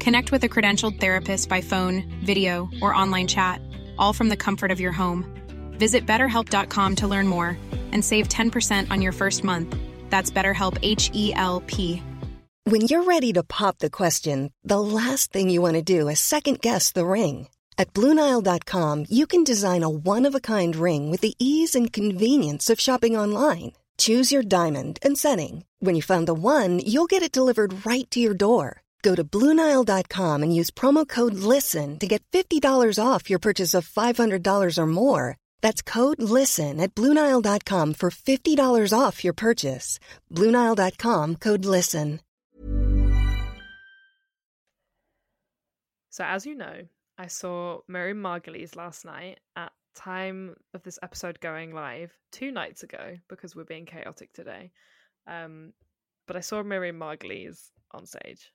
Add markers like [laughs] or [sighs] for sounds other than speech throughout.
Connect with a credentialed therapist by phone, video, or online chat, all from the comfort of your home. Visit betterhelp.com to learn more and save 10% on your first month. That's BetterHelp H E L P. When you're ready to pop the question, the last thing you want to do is second guess the ring. At Bluenile.com, you can design a one of a kind ring with the ease and convenience of shopping online. Choose your diamond and setting. When you find the one, you'll get it delivered right to your door. Go to Bluenile.com and use promo code LISTEN to get $50 off your purchase of $500 or more. That's code LISTEN at Bluenile.com for $50 off your purchase. Bluenile.com code LISTEN. So, as you know, I saw Miriam Margolyes last night at time of this episode going live two nights ago because we're being chaotic today. Um, but I saw Miriam Margolyes on stage.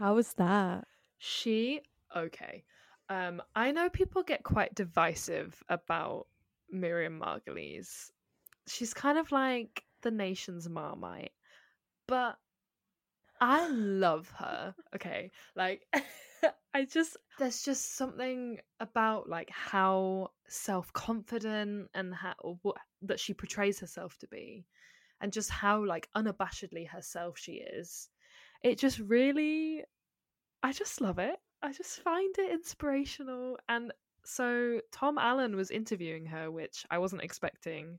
How was that? She okay. Um, I know people get quite divisive about Miriam Margolyes. She's kind of like the nation's marmite, but I love her. Okay, like [laughs] I just there's just something about like how self confident and how what that she portrays herself to be, and just how like unabashedly herself she is. It just really, I just love it. I just find it inspirational. And so Tom Allen was interviewing her, which I wasn't expecting.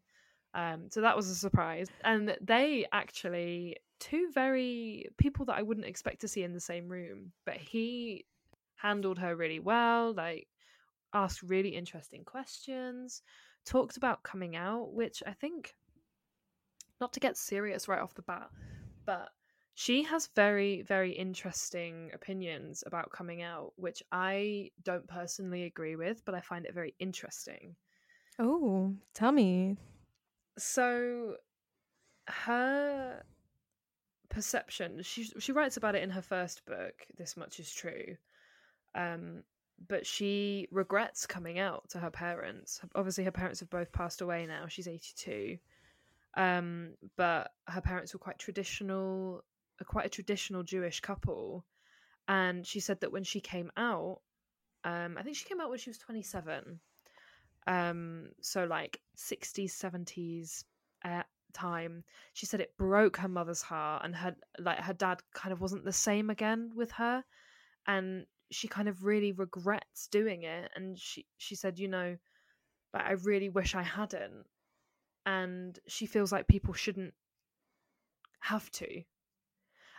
Um, so that was a surprise. And they actually two very people that I wouldn't expect to see in the same room, but he handled her really well, like asked really interesting questions, talked about coming out, which I think not to get serious right off the bat, but she has very very interesting opinions about coming out which i don't personally agree with but i find it very interesting Oh, tell me. so her perception she she writes about it in her first book this much is true um but she regrets coming out to her parents obviously her parents have both passed away now she's 82 um but her parents were quite traditional a quite a traditional jewish couple and she said that when she came out um i think she came out when she was 27 um so like 60s 70s uh, time she said it broke her mother's heart and her like her dad kind of wasn't the same again with her and she kind of really regrets doing it and she she said you know like i really wish i hadn't and she feels like people shouldn't have to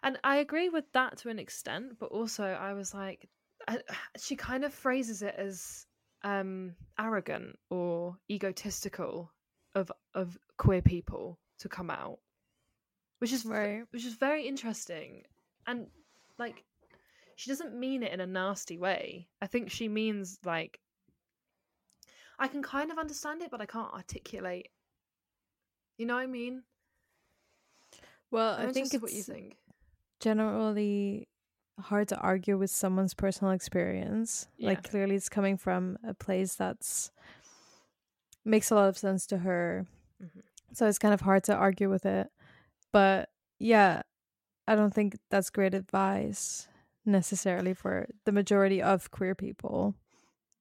and i agree with that to an extent but also i was like I, [sighs] she kind of phrases it as um arrogant or egotistical of of queer people to come out which is Right. which is very interesting. And like she doesn't mean it in a nasty way. I think she means like i can kind of understand it but i can't articulate. You know what i mean? Well, I'm I think it's what you think generally hard to argue with someone's personal experience. Like clearly it's coming from a place that's makes a lot of sense to her. Mhm. So it's kind of hard to argue with it. But yeah, I don't think that's great advice necessarily for the majority of queer people.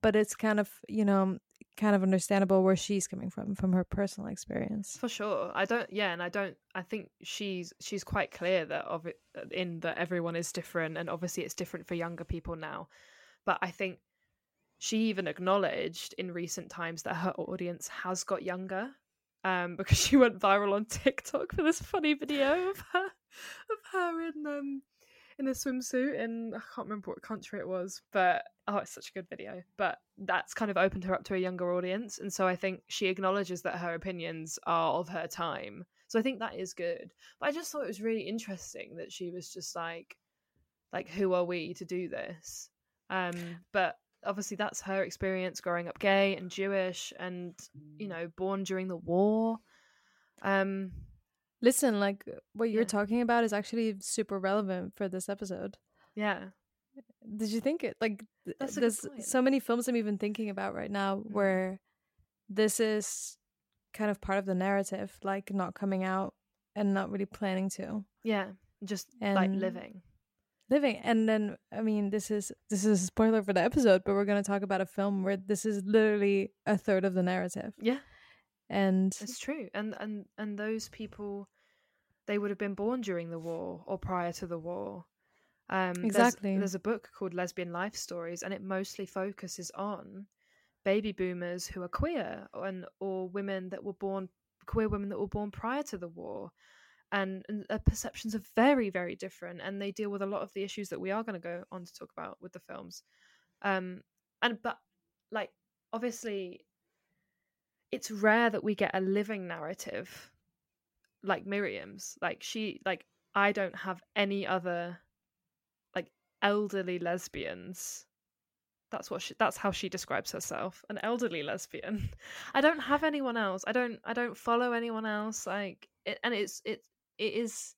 But it's kind of, you know, kind of understandable where she's coming from from her personal experience. For sure. I don't yeah, and I don't I think she's she's quite clear that of it in that everyone is different and obviously it's different for younger people now. But I think she even acknowledged in recent times that her audience has got younger. Um, [laughs] because she went viral on TikTok for this funny video of her of her in um in a swimsuit in I can't remember what country it was, but oh, it's such a good video. But that's kind of opened her up to a younger audience, and so I think she acknowledges that her opinions are of her time. So I think that is good. But I just thought it was really interesting that she was just like, like, who are we to do this? Um, but obviously that's her experience growing up gay and Jewish, and you know, born during the war. Um, Listen, like what you're Yeah. talking about is actually super relevant for this episode. yeah, Did you think it like th- there's so many films I'm even thinking about right now Mhm. where this is kind of part of the narrative, like not coming out and not really planning to yeah, just like And- living. living. And then I mean this is this is a spoiler for the episode, but we're gonna talk about a film where this is literally a third of the narrative. Yeah, And It's true, and and and those people, they would have been born during the war or prior to the war. Um, there's- Exactly. There's, a book called Lesbian Life Stories, and it mostly focuses on baby boomers who are queer and or women that were born queer women that were born prior to the war. And, and uh, perceptions are very, very different, and they deal with a lot of the issues that we are going to go on to talk about with the films. Um, and but like obviously it's rare that we get a living narrative like Miriam's. Like she like I don't have any other like elderly lesbians. That's what she that's how she describes herself. An elderly lesbian. [laughs] I don't have anyone else. I don't I don't follow anyone else like it, and it's it it is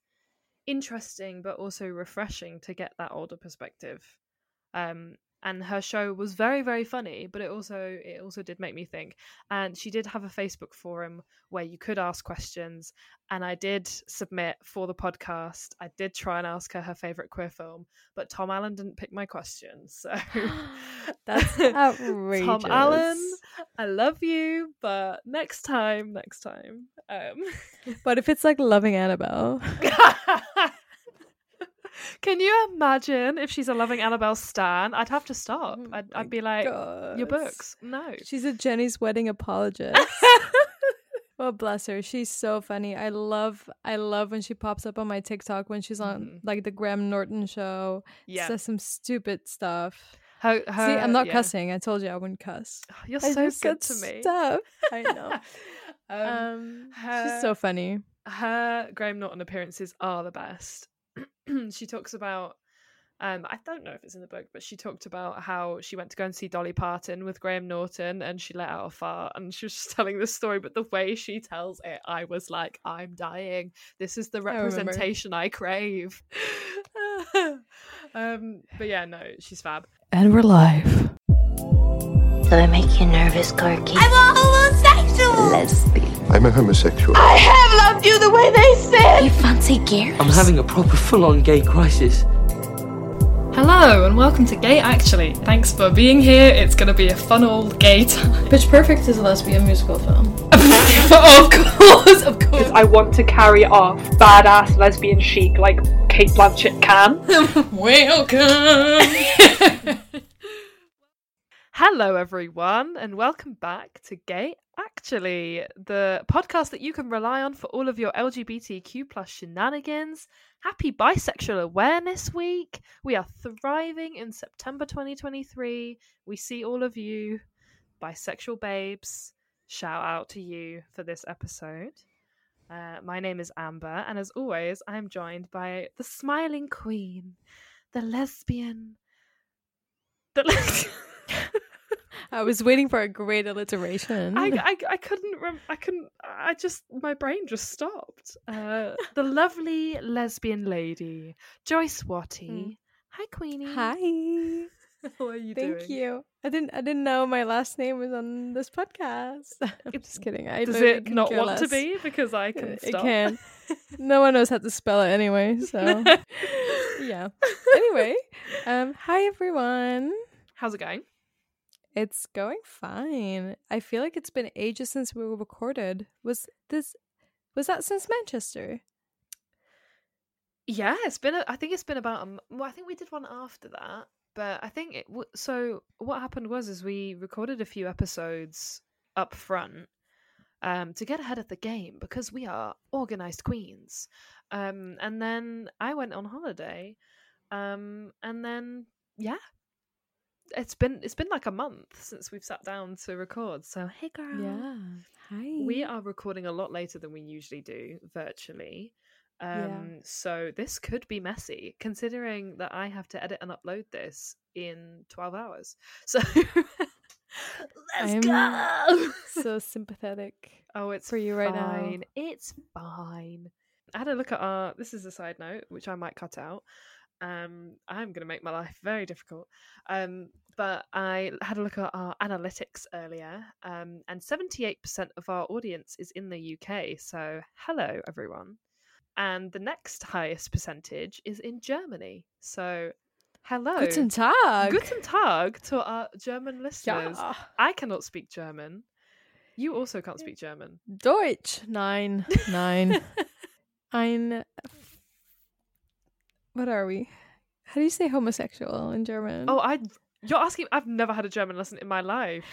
interesting but also refreshing to get that older perspective. Um and her show was very very funny but it also it also did make me think. And she did have a facebook forum where you could ask questions and i did submit for the podcast. I did try and ask her her favorite queer film but tom allen didn't pick my questions so [gasps] [laughs] That's outrageous tom allen i love you but next time next time um [laughs] But if it's like loving Annabelle, [laughs] Can you imagine if she's a loving Annabelle Stan? I'd have to stop. Oh I'd, I'd be like, God. your books, no. She's a Jenny's wedding apologist. [laughs] oh bless her. She's so funny. I love I love when she pops up on my TikTok when she's on Mhm. like the Graham Norton show. yeah, Says some stupid stuff. her, her, See, I'm not yeah. cussing. I told you I wouldn't cuss. You're I so good good to me. Stuff. I [laughs] know. um, Um, her- she's so funny. her Graham Norton appearances are the best. [clears throat] she talks about um I don't know if it's in the book, but she talked about how she went to go and see Dolly Parton with Graham Norton and she let out a fart and she was just [laughs] telling this story, but the way she tells it, I was like, I'm dying. This is the remember. representation I, crave. [laughs] um but yeah, no, she's fab. And we're live. Do I make you nervous, Corky? I'm a homosexual. lesbian. I'm a homosexual. I have loved you the way they said. You fancy Gary? I'm having a proper full on gay crisis. Hello and welcome to Gay Actually. Thanks for being here. It's going to be a fun old gay time. Pitch Perfect is a lesbian musical film. [laughs] of course, of course. I want to carry off badass lesbian chic like Cate Blanchett can. [laughs] Welcome. [laughs] Hello, everyone, and welcome back to Gay Actually, the podcast that you can rely on for all of your LGBTQ plus shenanigans. Happy Bisexual Awareness Week! We are thriving in September 2023. We see all of you, bisexual babes. Shout out to you for this episode. Uh, my name is Amber, and as always, I am joined by the smiling queen, the lesbian. The [laughs] [laughs] I was waiting for a great alliteration. I, I, I couldn't rem- I couldn't I just my brain just stopped. Uh, the [laughs] lovely lesbian lady Joyce Watty. Hi Queenie. Hi. [laughs] what are you Thank doing? you. I didn't. I didn't know my last name was on this podcast. I'm just kidding. I Does it not want to be? Because I can Uh, It can. no one knows how to spell it anyway. So yeah. Anyway, um, hi everyone. How's it going? It's going fine. I feel like it's been ages since we were recorded. Was this? Was that since Manchester? Yeah, it's been. A, I think it's been about. A, well, I think we did one after that, but I think it. So what happened was, is we recorded a few episodes up front, um, to get ahead of the game because we are organized queens. Um, and then I went on holiday, um, and then yeah, it's been it's been like a month since we've sat down to record. So hey, girl. Yeah. Hi. We are recording a lot later than we usually do virtually. Um, Yeah. So this could be messy, considering that I have to edit and upload this in 12 hours. [laughs] So let's I'm go. so sympathetic. [laughs] oh, it's for you right now. fine. It's fine. I had a look at our. This is a side note, which I might cut out. Um, I'm going to make my life [laughs] very difficult. Um, but I had a look at our analytics earlier, um, and 78% of our audience is in the UK. So, hello, everyone. And the next highest percentage is in Germany. So, hello. Guten Tag. Guten Tag to our German listeners. Ja. I cannot speak German. You also can't speak German. Deutsch. Nine. Nine. [laughs] Ein. What are we? How do you say homosexual in German? Oh, I. You're asking. I've never had a German lesson in my life.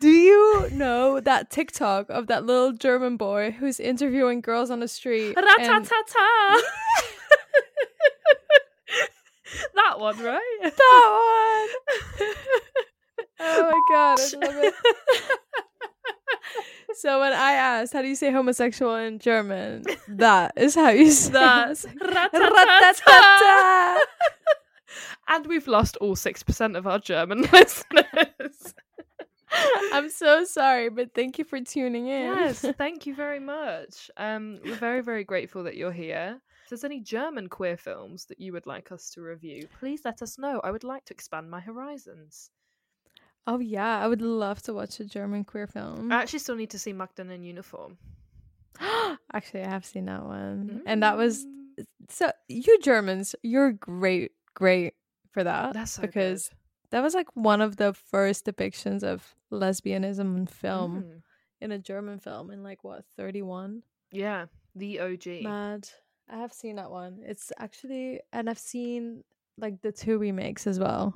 Do you know that TikTok of that little German boy who's interviewing girls on the street? Ratatata. [laughs] that one, right? [laughs] That one. [laughs] Oh my god, I love it. So when I asked how do you say homosexual in German, that is how you [laughs] say ratatata. Ratatata. [laughs] and we've lost all six percent of our German [laughs] listeners. I'm so sorry, but thank you for tuning in. yes, thank you very much. Um, we're very, very grateful that you're here. If there's any German queer films that you would like us to review, please let us know. I would like to expand my horizons. Oh yeah, I would love to watch a German queer film. I actually still need to see Mädchen in Uniform. [gasps] Actually, I have seen that one, and that was Mm. so. You Germans, you're great, great for that. That's so because that was like one of the first depictions of lesbianism in film Mm. in a German film in like what thirty one. Yeah, the OG. Mad. I have seen that one. It's actually, and I've seen like the two remakes as well.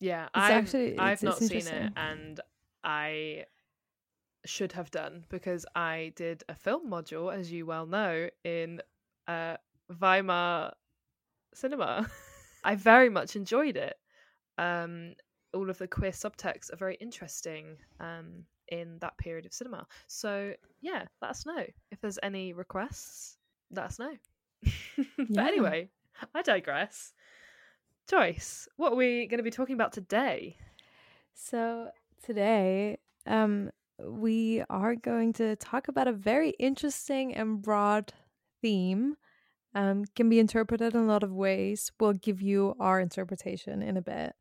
Yeah, It's I've, actually- I've not it's seen it, and I should have done because I did a film module, as you well know, in uh, Weimar cinema. [laughs] I very much enjoyed it. Um, all of the queer subtexts are very interesting um, in that period of cinema. So yeah, let us know if there's any requests. Let us know. [laughs] but Yeah. anyway, I digress. Joyce, what are we going to be talking about today? So today, um, we are going to talk about a very interesting and broad theme. Um, can be interpreted in a lot of ways. We'll give you our interpretation in a bit,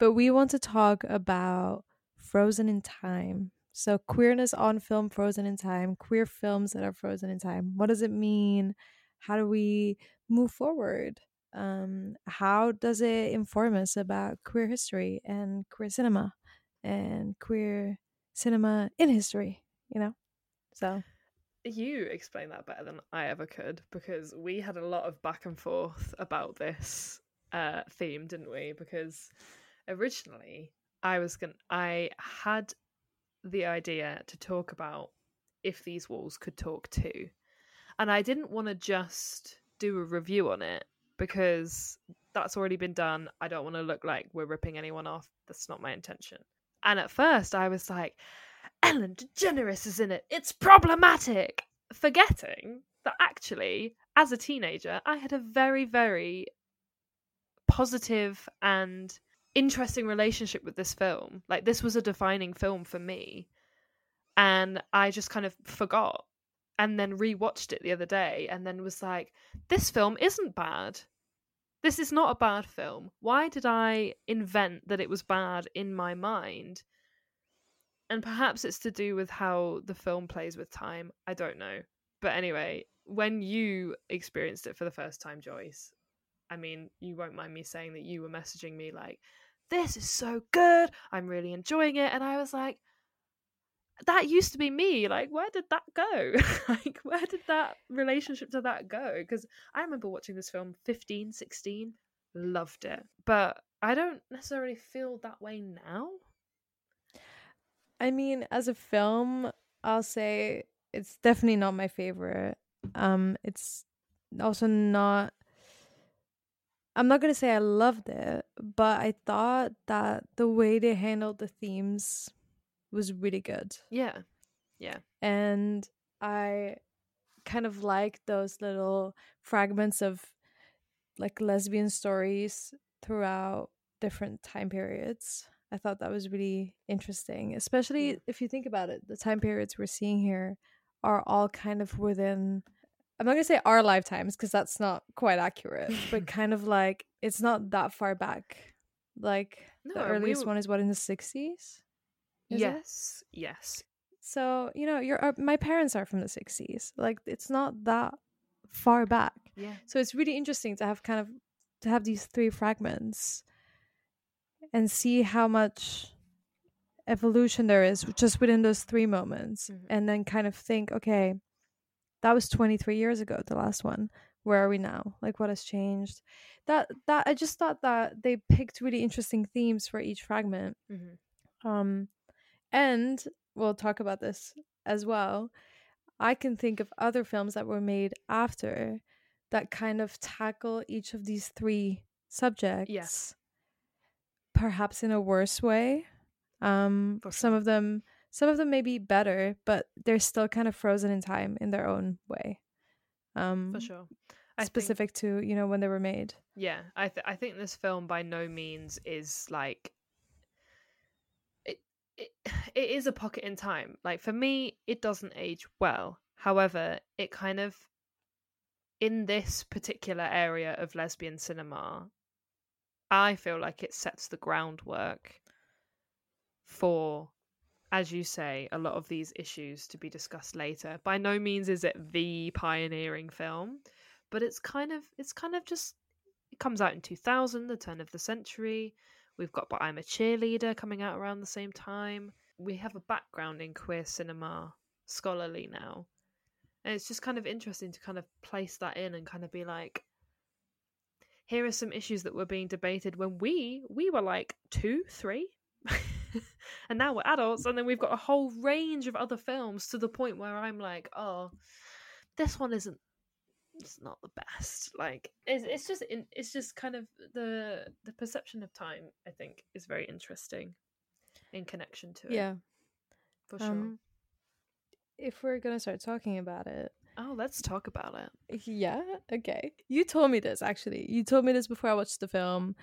but we want to talk about frozen in time. So queerness on film, frozen in time, queer films that are frozen in time. What does it mean? How do we move forward? Um, how does it inform us about queer history and queer cinema? and queer cinema in history, you know? So, You explain that better than I ever could because we had a lot of back and forth about this uh, theme, didn't we? Because originally I was going I had the idea to talk about if these walls could talk too. And I didn't want to just do a review on it because that's already been done. I don't want to look like we're ripping anyone off. That's not my intention. And at first I was like, Ellen DeGeneres is in it. It's problematic. Forgetting that actually, as a teenager, I had a very, very positive and interesting relationship with this film. Like, this was a defining film for me. And I just kind of forgot and then rewatched it the other day and then was like, this film isn't bad. This is not a bad film. Why did I invent that it was bad in my mind? And perhaps it's to do with how the film plays with time. I don't know. But anyway, when you experienced it for the first time, Joyce, I mean, you won't mind me saying that you were messaging me like, this is so good. I'm really enjoying it. And I was like, that used to be me. Like, where did that go? [laughs] like, where did that relationship to that go? Because I remember watching this film 15, 16, loved it. But I don't necessarily feel that way now. I mean, as a film, I'll say it's definitely not my favorite. Um, it's also not. I'm not gonna say I loved it, but I thought that the way they handled the themes was really good. Yeah. Yeah. And I kind of like those little fragments of like lesbian stories throughout different time periods. I thought that was really interesting, especially if you think about it. The time periods we're seeing here are all kind of within I'm not gonna say our lifetimes because that's not quite accurate, but [laughs] kind of like it's not that far back. Like No, the and we earliest one is what in the sixties. Yes. Yes. So you know, your uh, my parents are from the sixties. Like it's not that far back. Yeah. So it's really interesting to have kind of to have these three fragments and see how much evolution there is just within those three moments Mhm. and then kind of think okay that was 23 years ago the last one where are we now like what has changed that that i just thought that they picked really interesting themes for each fragment Mhm. um and we'll talk about this as well i can think of other films that were made after that kind of tackle each of these three subjects Yes. perhaps in a worse way um For some of them some of them may be better but they're still kind of frozen in time in their own way um For sure. I think- specific to you know when they were made Yeah, I th- I think this film by no means is like it, [sighs] it is a pocket in time. Like for me, it doesn't age well. However, it kind of in this particular area of lesbian cinema, I feel like it sets the groundwork for as you say, a lot of these issues to be discussed later. By no means is it the pioneering film, but it's kind of it's kind of just it comes out in 2000, the turn of the century. We've got But I'm a Cheerleader coming out around the same time. We have a background in queer cinema scholarly now. And it's just kind of interesting to kind of place that in and kind of be like, here are some issues that were being debated when we we were like two, three. [laughs] and now we're adults, and then we've got a whole range of other films to the point where I'm like, oh, this one isn't it's not the best like it's, it's just in, it's just kind of the the perception of time i think is very interesting in connection to it yeah. for sure. Um if we're gonna start talking about it oh let's talk about it. [laughs] Yeah okay. You told me this actually. You told me this before i watched the film.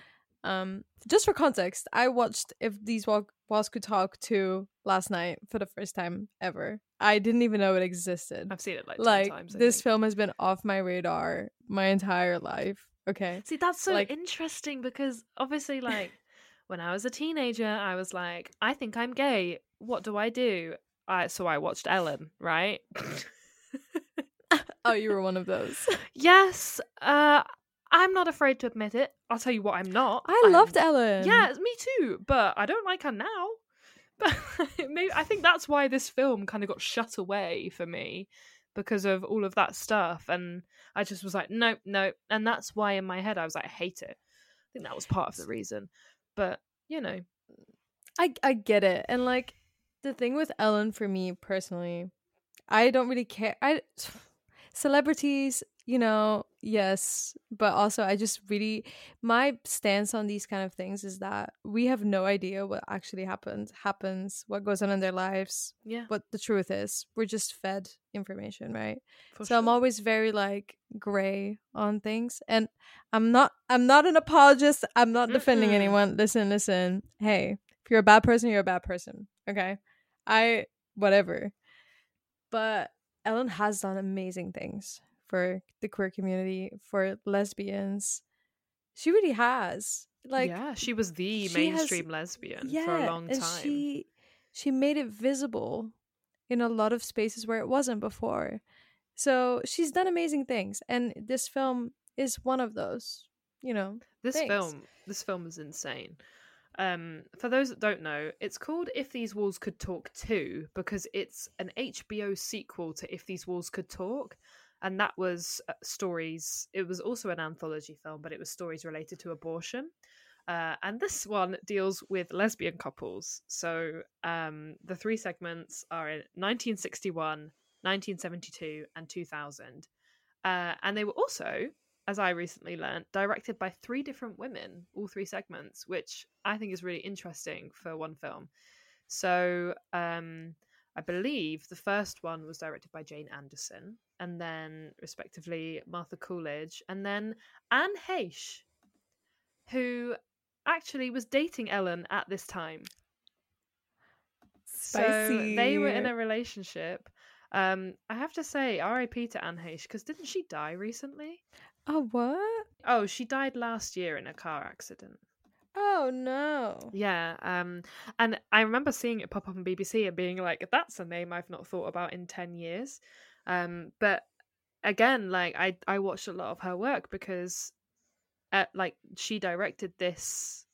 Um just for context i watched if these Wal- walls could talk to last night for the first time ever i didn't even know it existed. I've seen it like 10 like times this think. film has been off my radar my entire life okay? See that's so like- interesting because obviously [laughs] like when i was a teenager i was like i think i'm gay. What do i do? I, so i watched ellen right? Oh you [laughs] were one of those. Yes uh i'm not afraid to admit it. I'll tell you what i'm not. I I'm- loved ellen. Yeah, me too. But I don't like her now. [laughs] Maybe I think that's why this film kind of got shut away for me because of all of that stuff. And I just was like, nope nope And that's why in my head I was like, I hate it. I think that was part of the reason. But you know, I I get it. And like the thing with Ellen for me personally, I don't really care. I [sighs] celebrities, you know, yes, but also I just really my stance on these kind of things is that we have no idea what actually happens happens, what goes on in their lives, yeah. what the truth is. We're just fed information, right? For so I'm always very like gray on things and I'm not I'm not an apologist. I'm not defending Mm-mm. anyone. Listen, listen. Hey, if you're a bad person, you're a bad person. Okay? I whatever. But Ellen has done amazing things for the queer community, for lesbians. She really has. Like yeah, she was the she has- mainstream lesbian yeah, for a long and time. she she made it visible in a lot of spaces where it wasn't before. So she's done amazing things, and this film is one of those. You know, This things. film, this film is insane. Um, for those that don't know, it's called If These Walls Could Talk Too because it's an HBO sequel to If These Walls Could Talk, and that was uh, stories. It was also an anthology film, but it was stories related to abortion. Uh, and this one deals with lesbian couples. So um, the three segments are in 1961, 1972, and 2000. Uh, and they were also as I recently learned, directed by three different women, all three segments, which I think is really interesting for one film. So um, I believe the first one was directed by Jane Anderson, and then respectively Martha Coolidge, and then Anne Heche, who actually was dating Ellen at this time. So they were in a relationship. Um, I have to say, R.I.P. to Anne Heche, because didn't she die recently? Oh what? Oh, she died last year in a car accident. Oh no. Yeah, um, and I remember seeing it pop up on BBC and being like, "That's a name I've not thought about in ten years." Um, but again, like I I watched a lot of her work because, uh, like she directed this,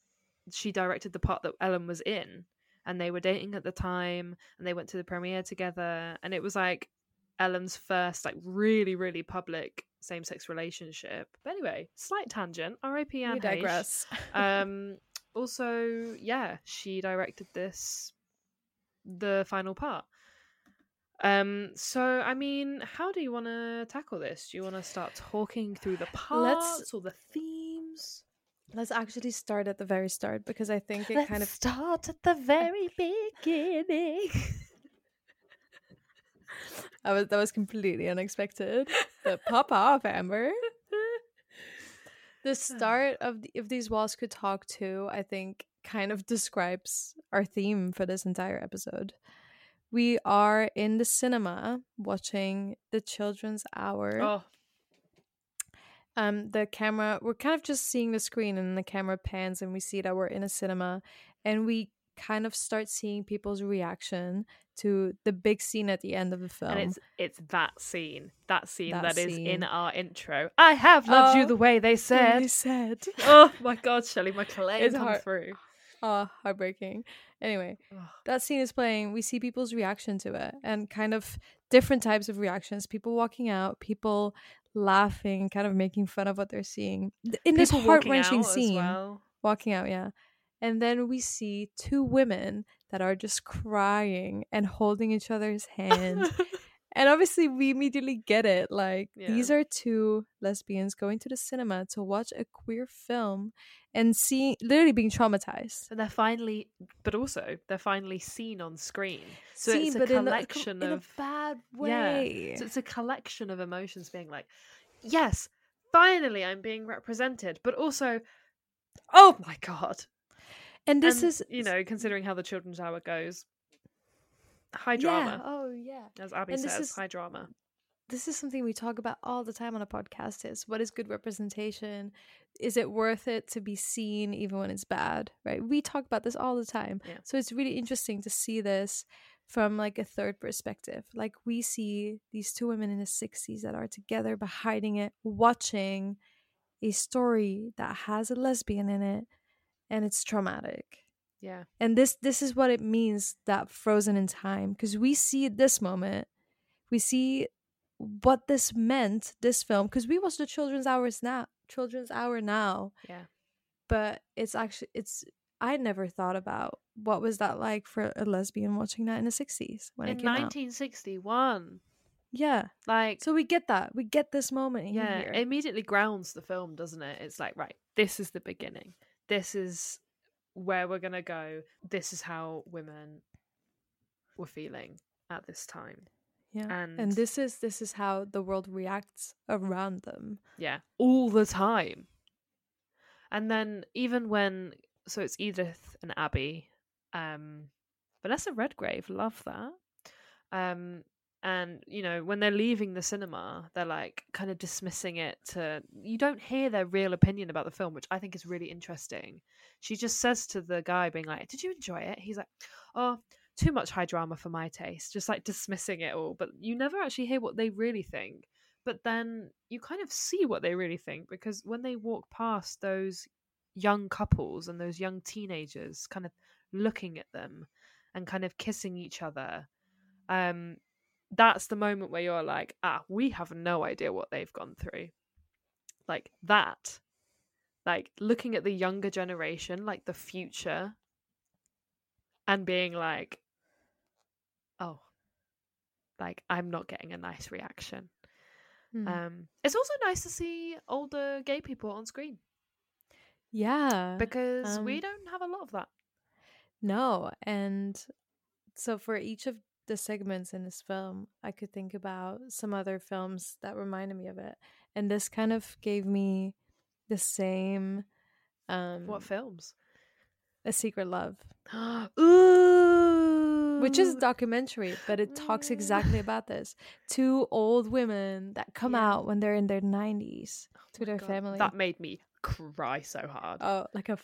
she directed the part that Ellen was in, and they were dating at the time, and they went to the premiere together, and it was like Ellen's first like really really public same sex relationship. But anyway, slight tangent. R.I.P. Anne We digress. [laughs] um also yeah she directed this the final part um so i mean how do you want to tackle this do you want to start talking through the parts or the themes Let's actually start at the very start because I think it Let's kind of start at the very [laughs] beginning I was that was completely unexpected. [laughs] But pop off, Amber. [laughs] The start of the, if these walls could talk too, I think kind of describes our theme for this entire episode. We are in the cinema watching the children's hour. oh um the camera we're kind of just seeing the screen and the camera pans and we see that we're in a cinema and we kind of start seeing people's reaction to the big scene at the end of the film. and it's it's that scene that scene That that is scene. in our intro. I have loved you Oh, the way they said They said. [laughs] oh my [laughs] god shelly my It's come hard. through. oh heartbreaking. Anyway that scene is playing we see people's reaction to it and kind of different types of reactions people walking out people laughing kind of making fun of what they're seeing. In this People walking heart-wrenching scene well. walking out yeah and then we see two women that are just crying and holding each other's hand [laughs] and obviously we immediately get it like these are two lesbians going to the cinema to watch a queer film and seeing literally being traumatized And they're finally, but also they're finally seen on screen. So Seen, it's a but in a- collection in a of bad Yeah. way. So it's a collection of emotions being like, yes, finally I'm being represented, but also, oh my god. And this And, is you know, considering how the children's hour goes, high yeah. drama, oh yeah. as Abby and this says, is- high drama. this is something we talk about all the time on a podcast is what is good representation? Is it worth it to be seen even when it's bad right? We talk about this all the time. Yeah. so it's really interesting to see this from like a third perspective. Like we see these two women in the 60s that are together but hiding it watching a story that has a lesbian in it and it's traumatic Yeah. and this this is what it means that frozen in time because we see this moment we see what this meant this film because we watch the children's hours now children's hour now Yeah. but it's actually it's i never thought about what was that like for a lesbian watching that in the 60s when In it came out 1961. yeah Like, so we get that we get this moment in yeah, here it immediately grounds the film, doesn't it? It's like, right, this is the beginning. This is where we're gonna go. This is how women were feeling at this time. yeah and- and this is this is how the world reacts around them Yeah, all the time. And then even when so it's Edith and Abby, um, Vanessa Redgrave, love that. Um, and you know when they're leaving the cinema they're like kind of dismissing it to you don't hear their real opinion about the film which i think is really interesting. She just says to the guy being like did you enjoy it? He's like oh too much high drama for my taste just like dismissing it all but you never actually hear what they really think. But then you kind of see what they really think because when they walk past those young couples and those young teenagers kind of looking at them and kind of kissing each other um that's the moment where you're like ah we have no idea what they've gone through like that like looking at the younger generation like the future and being like oh like i'm not getting a nice reaction Hmm. um it's also nice to see older gay people on screen yeah. because we um, don't have a lot of that No, and so for each of the segments in this film, I could think about some other films that reminded me of it, and this kind of gave me the same. Um, what films A Secret Love, [gasps] ooh which is a documentary, but it talks exactly [sighs] about this. Two old women that come Yeah. out when they're in their nineties to their God, family. that made me cry so hard oh, like a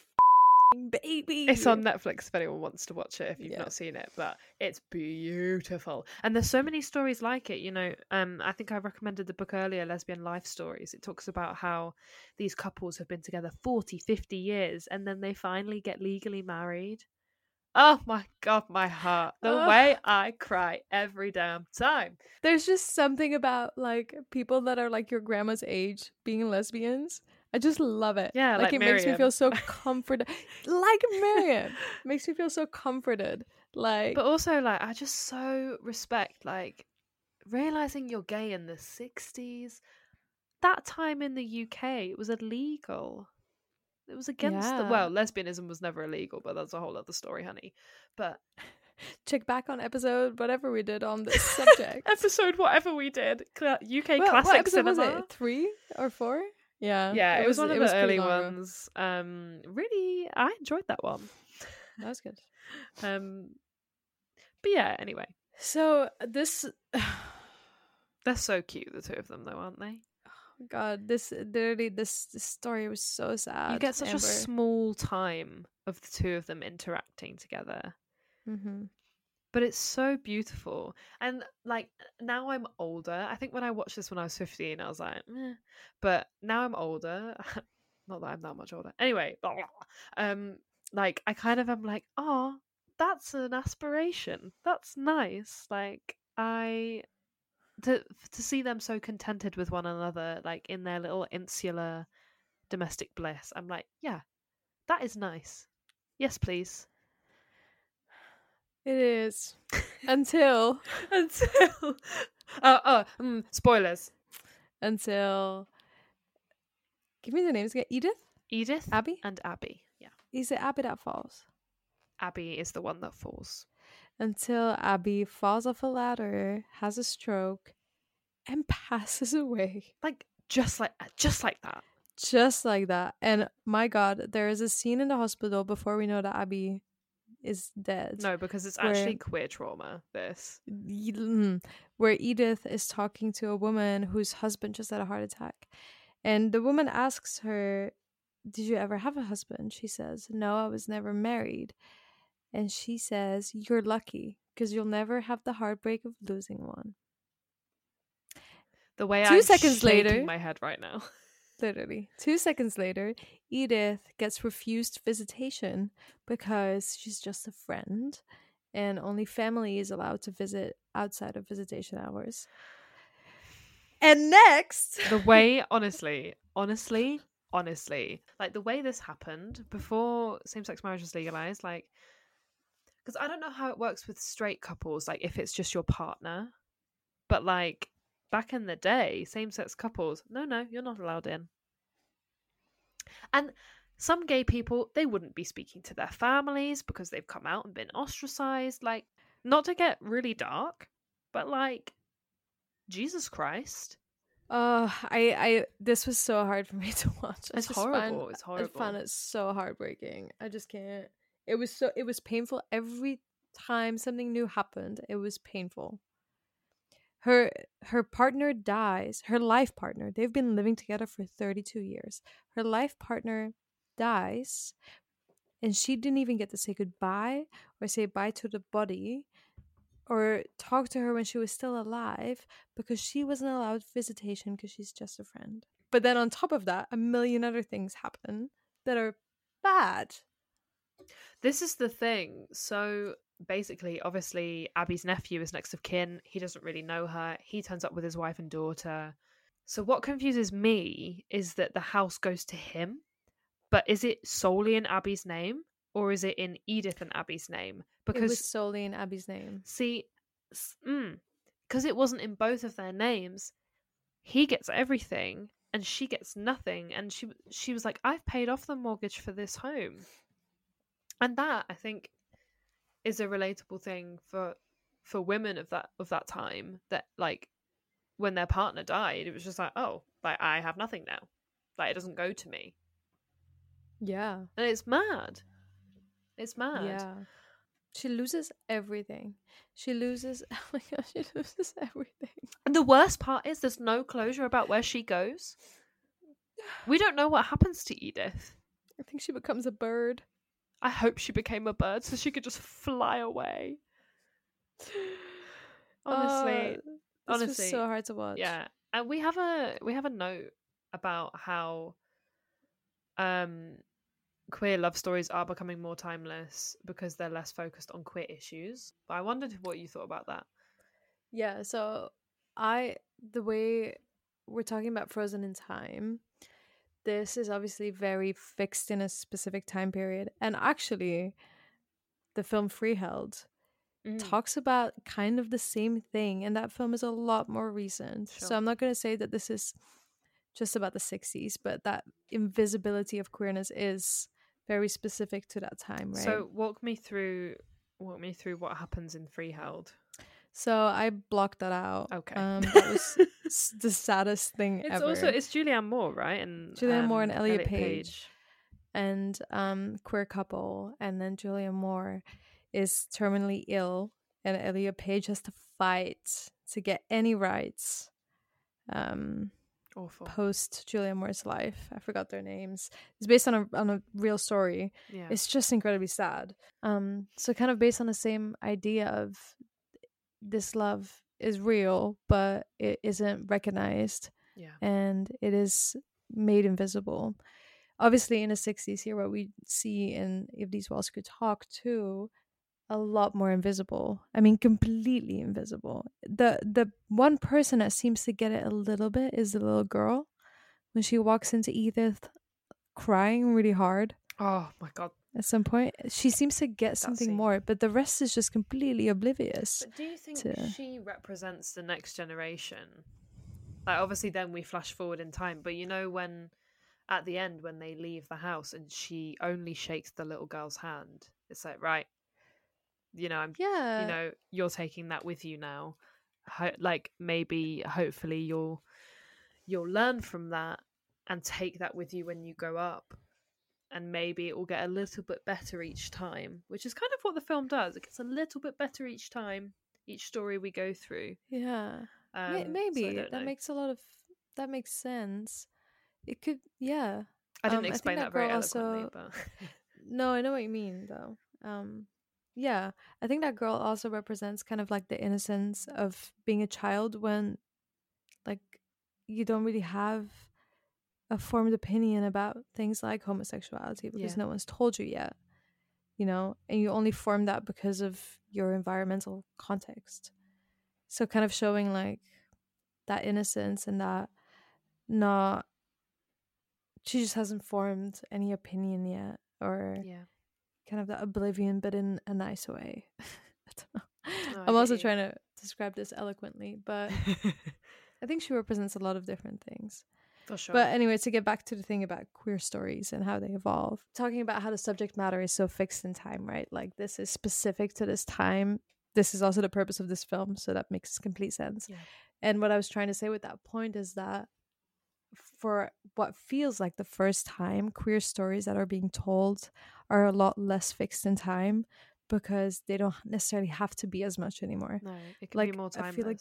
baby. It's on Netflix if anyone wants to watch it if you've Yeah. not seen it, but it's beautiful. And there's so many stories like it, you know. Um I think I recommended the book earlier, Lesbian Life Stories. It talks about how these couples have been together 40, 50 years and then they finally get legally married. Oh my god, my heart. The Ugh. way I cry every damn time. There's just something about like people that are like your grandma's age being lesbians. I just love it. Yeah, like it makes me feel so [laughs] comforted. like Miriam, makes me feel so comforted. Like But also like I just so respect like realizing you're gay in the 60s. That time in the UK it was illegal. It was against the well, lesbianism was never illegal, but that's a whole other story, honey. But [laughs] check back on episode whatever we did on this [laughs] subject. episode whatever we did, UK What- classic what episode cinema. was it? Three or four? Yeah, Yeah, it, was, one of the early ones. Um really I enjoyed that one. That was good. Um but yeah, anyway. So this, [sighs] They're so cute, the two of them though, aren't they? Oh God, this literally this, this story was so sad. you get such Amber. a small time of the two of them interacting together Mhm. But it's so beautiful and like now i'm older i think when i watched this when i was 15 i was like Meh. but now i'm older [laughs] not that i'm that much older anyway um like i kind of am like oh that's an aspiration that's nice like i to to see them so contented with one another like in their little insular domestic bliss i'm like yeah that is nice yes please It is [laughs] until until oh [laughs] oh spoilers until give me the names again. Edith, edith Abby. and abby yeah Is it Abby that falls? abby is the one that falls Until Abby falls off a ladder, has a stroke, and [laughs] passes away. like just like uh, just like that Just like that. And my God, there is a scene in the hospital before we know that Abby is dead. no because it's Where- actually queer trauma this mm, where Edith is talking to a woman whose husband just had a heart attack. And the woman asks her, Did you ever have a husband? She says, No, I was never married. And she says, You're lucky because you'll never have the heartbreak of losing one. the way 2 i'm seconds later- my head right now [laughs] Literally. Two seconds later, Edith gets refused visitation because she's just a friend and only family is allowed to visit outside of visitation hours. And next, the way [laughs] honestly honestly honestly like the way this happened before same-sex marriage was legalized like because i don't know how it works with straight couples like if it's just your partner but like back in the day same-sex couples no no you're not allowed in and some gay people they wouldn't be speaking to their families because they've come out and been ostracized like not to get really dark but like jesus christ Oh, I, I, this was so hard for me [laughs] to watch. I It's horrible, it's horrible. I found it so heartbreaking. I just can't. It was so. It was painful every time something new happened. It was painful. Her her partner dies her life partner they've been living together for 32 years her life partner dies and she didn't even get to say goodbye or say bye to the body or talk to her when she was still alive because she wasn't allowed visitation because she's just a friend but then on top of that a million other things happen that are bad This is the thing. So basically, obviously, Abby's nephew is next of kin. He doesn't really know her. He turns up with his wife and daughter. So what confuses me is that the house goes to him, but is it solely in Abby's name or is it in Edith and Abby's name? because it was solely in abby's name see, because mm, it wasn't in both of their names, he gets everything and she gets nothing. And she she was like, "I've paid off the mortgage for this home," and that I think is a relatable thing for for women of that of that time. That like when their partner died, it was just like, "Oh, like I have nothing now. Like it doesn't go to me," yeah and it's mad. It's mad. Yeah. She loses everything. She loses [laughs] oh my gosh, she loses [laughs] everything. And the worst part is there's no closure about where she goes. We don't know what happens to Edith. I think she becomes a bird. I hope she became a bird so she could just fly away. [sighs] Honestly, Uh, honestly, so hard to watch. yeah. And we have a we have a note about how um queer love stories are becoming more timeless because they're less focused on queer issues. But I wondered what you thought about that. Yeah, so I the way we're talking about frozen in time, this is obviously very fixed in a specific time period. And actually the film Freeheld Mm. talks about kind of the same thing and that film is a lot more recent. So I'm not going to say that this is just about the 60s, but that invisibility of queerness is very specific to that time, right? So walk me through walk me through what happens in Freeheld. So I blocked that out. Okay. Um, that was [laughs] s- the saddest thing ever. It's ever. also it's Julianne Moore, right? And Julianne Moore and um, Elliot Page. and um, queer couple, and then Julia Moore is terminally ill, and Elliot Page has to fight to get any rights. Um, Awful. post Julia Moore's life, I forgot their names. It's based on a on a real story. Yeah. It's just incredibly sad. Um, so kind of based on the same idea of this love is real, but it isn't recognized yeah. and it is made invisible. Obviously, in the 60s, here, what we see in If These Walls Could Talk, too, a lot more invisible. I mean, completely invisible. The the one person that seems to get it a little bit is the little girl when she walks into Edith crying really hard Oh my god. At some point. She seems to get something more, but the rest is just completely oblivious. But do you think to- she represents the next generation? Like obviously then we flash forward in time, but you know when at the end when they leave the house and she only shakes the little girl's hand. It's like, right, you know, I'm Yeah. you know, you're taking that with you now. Ho- like maybe hopefully you'll you'll learn from that and take that with you when you grow up. And maybe it will get a little bit better each time, which is kind of what the film does. It gets a little bit better each time, each story we go through. Yeah. Um, May- so Maybe don't that know. makes a lot of that makes sense. It could, yeah. I didn't um, I explain that that, very eloquently, also- but [laughs] No, I know what you mean though. Um, yeah, I think that girl also represents kind of like the innocence of being a child when, like, you don't really have a formed opinion about things like homosexuality because Yeah. no one's told you yet, you know, and you only form that because of your environmental context. So, kind of showing like that innocence and that not she just hasn't formed any opinion yet or yeah. kind of that oblivion but in a nice way [laughs] I don't know. No, I i'm also trying to describe this eloquently but [laughs] i think she represents a lot of different things For sure. but anyway to get back to the thing about queer stories and how they evolve talking about how the subject matter is so fixed in time right like this is specific to this time this is also the purpose of this film so that makes complete sense Yeah. and what i was trying to say with that point is that for what feels like the first time queer stories that are being told are a lot less fixed in time because they don't necessarily have to be as much anymore no, it can like, be more I timeless. feel like-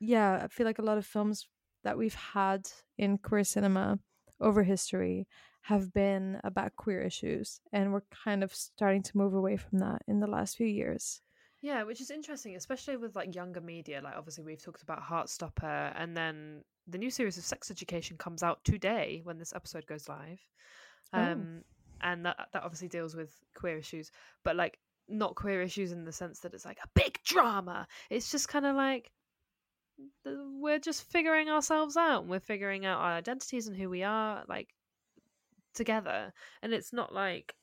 yeah, I feel like a lot of films that we've had in queer cinema over history have been about queer issues, and we're kind of starting to move away from that in the last few years. Yeah, which is interesting, especially with like younger media. Like obviously we've talked about Heartstopper, and then the new series of Sex Education comes out today when this episode goes live. Oh. Um, and that that obviously deals with queer issues, but like not queer issues in the sense that it's like a big drama. It's just kind of like we're just figuring ourselves out. and We're figuring out our identities and who we are, like together. And it's not like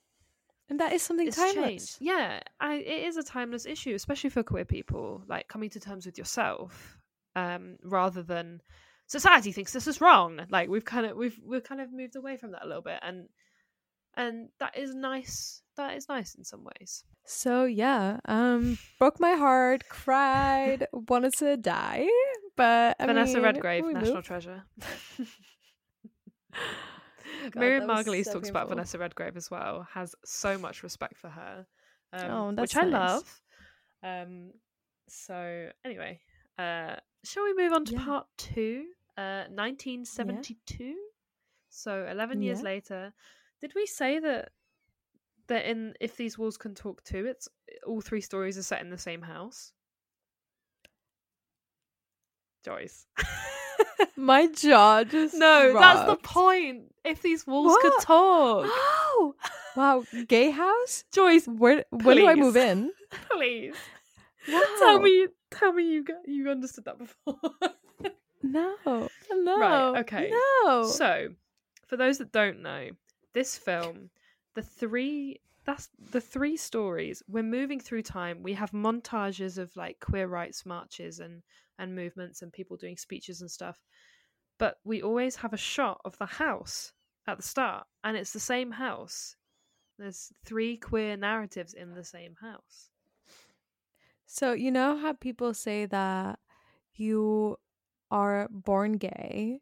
And that is something timeless. changed. Yeah, I, it is a timeless issue, especially for queer people. Like coming to terms with yourself, um, rather than society thinks this is wrong. Like we've kind of we've we've kind of moved away from that a little bit, and and that is nice. That is nice in some ways. So yeah, um, broke my heart, cried, [laughs] wanted to die, but I Vanessa mean, Redgrave, national moved. treasure. [laughs] [laughs] God, Miriam Margolyes so talks about. Vanessa Redgrave as well. Has so much respect for her, um, Oh, which I nice. love. Um, so anyway, uh, shall we move on to Yeah. part two? Uh, 1972. So 11 years Yeah. later, did we say that that in if these walls can talk too, it's all three stories are set in the same house? Joyce. [laughs] My jaw just no, that's the point. If these walls could talk. [gasps] [gasps] Oh, wow, gay house. Joyce, Where when do I move in? [laughs] please Wow. tell me tell me you got you understood that before. No, [laughs] no. right okay. No. so, for those that don't know, this film, the three that's the three stories. We're moving through time. We have montages of like queer rights marches and and movements and people doing speeches and stuff. But we always have a shot of the house at the start, and it's the same house. There's three queer narratives in the same house. So you know how people say that you are born gay?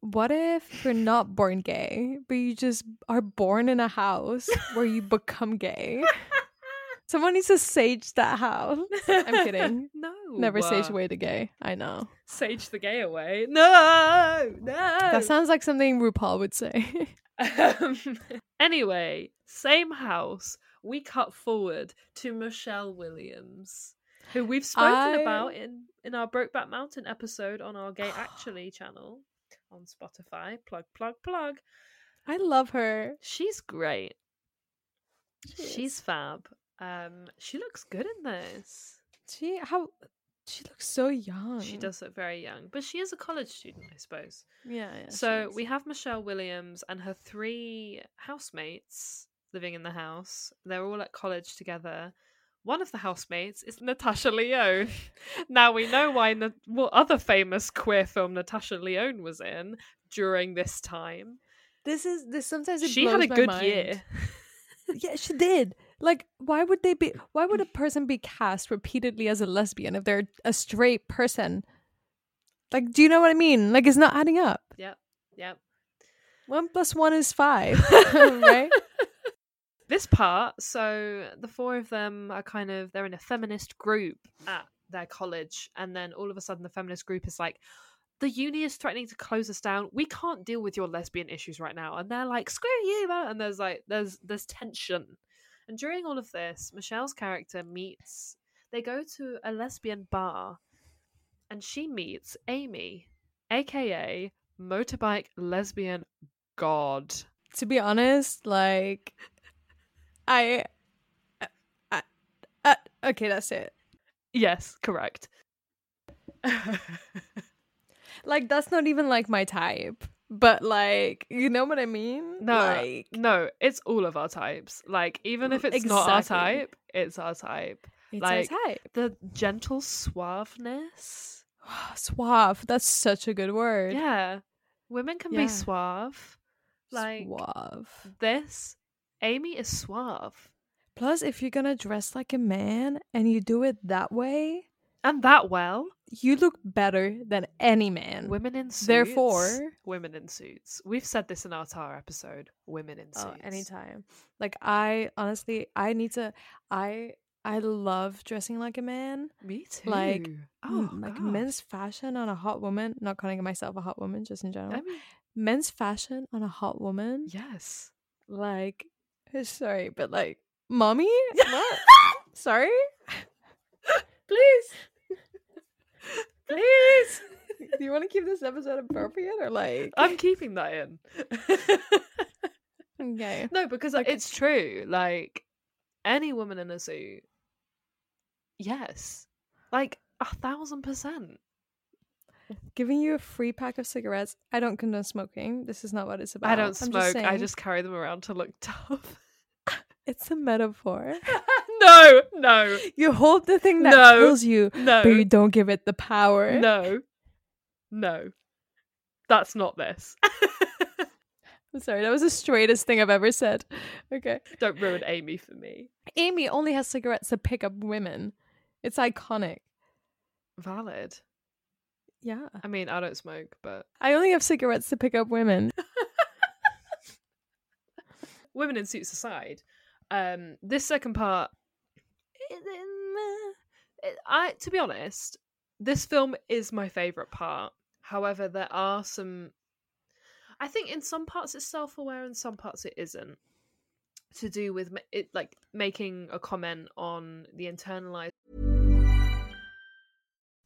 What if you're not born gay, but you just are born in a house where you become gay? [laughs] Someone needs to sage that house. I'm kidding. [laughs] no, Never sage uh, away the gay. I know. Sage the gay away. No, no. That sounds like something RuPaul would say. Um, [laughs] anyway, same house. We cut forward to Michelle Williams, who we've spoken I- about in in our Brokeback Mountain episode on our Gay [gasps] Actually channel on Spotify. Plug, plug, plug. I love her. She's great. She She's is. fab. Um, she looks good in this. She how she looks so young. She does look very young, but she is a college student, I suppose. Yeah. yeah So we have Michelle Williams and her three housemates living in the house. They're all at college together. One of the housemates is Natasha Lyonne. now we know why Na- what other famous queer film Natasha Lyonne was in during this time. This is this sometimes it She had a good mind. year. [laughs] Yeah, she did. Like, why would they be? Why would a [laughs] person be cast repeatedly as a lesbian if they're a straight person? Like, do you know what I mean? Like, it's not adding up. Yep, yep. One plus one is five, [laughs] right? This part so the four of them are kind of they're in a feminist group at their college and then all of a sudden the feminist group is like the uni is threatening to close us down. We can't deal with your lesbian issues right now. And they're like screw you man. and there's like there's there's tension. And during all of this michelle's character meets they go to a lesbian bar and she meets amy aka motorbike lesbian god. To be honest, like, I, I, I, okay, that's it. yes correct [laughs] Like, that's not even like my type. But like, you know what I mean? No, like, no, it's all of our types. Like, even if it's not our type, it's our type. it's like our type. the gentle suaveness. [gasps] Suave. That's such a good word. Yeah, women can Yeah. be suave. Like Suave. this, Amy is suave, Plus, if you're gonna dress like a man and you do it that way, and that well. you look better than any man. Women in suits. Therefore- women in suits. We've said this in our Tar episode. Women in oh, suits. Oh, anytime. Like I honestly, I need to. I I love dressing like a man. Me too. Oh, like, oh, m- like men's fashion on a hot woman. Not calling myself a hot woman, just in general. I mean, men's fashion on a hot woman. yes. Like, sorry, but like, mommy? What? [laughs] sorry? Please. Please. Do you want to keep this episode appropriate or like? I'm keeping that in. [laughs] okay. no, because it's true. Like any woman in a suit, yes, like a thousand percent. Giving you a free pack of cigarettes. I don't condone smoking. This is not what it's about. I don't I'm smoke. Just I just carry them around to look [laughs] tough. [laughs] It's a metaphor. [laughs] no, no, You hold the thing that No. kills you, no, but you don't give it the power. no, no. That's not this. I'm sorry. That was the straightest thing I've ever said. Okay. Don't ruin Amy for me. Amy only has cigarettes to pick up women. It's iconic. Valid. Yeah. I mean, I don't smoke, but I only have cigarettes to pick up women. [laughs] women in suits aside, um, this second part, I to be honest, this film is my favorite part. However, there are some. I think in some parts it's self-aware, and some parts it isn't. To do with it, like making a comment on the internalized.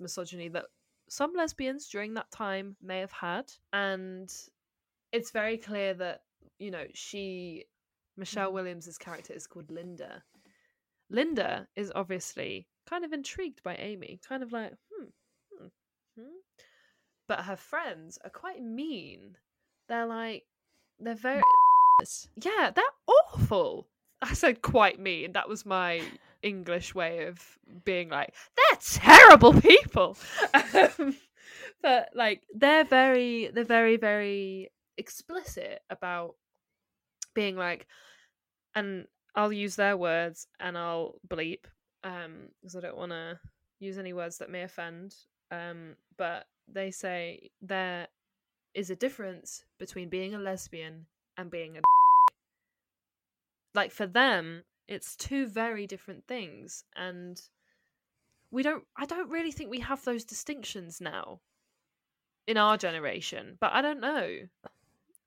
Misogyny that some lesbians during that time may have had and it's very clear that you know she michelle williams's character is called linda. Linda is obviously kind of intrigued by amy kind of like hmm, hmm, hmm. but her friends are quite mean. They're like they're very [laughs] [laughs] yeah they're awful. I said quite mean. That was my english way of being like they're terrible people. [laughs] But like they're very they're very very explicit about being like and i'll use their words and i'll bleep um because i don't want to use any words that may offend um but they say there is a difference between being a lesbian and being a like for them it's two very different things and we don't i don't really think we have those distinctions now in our generation but i don't know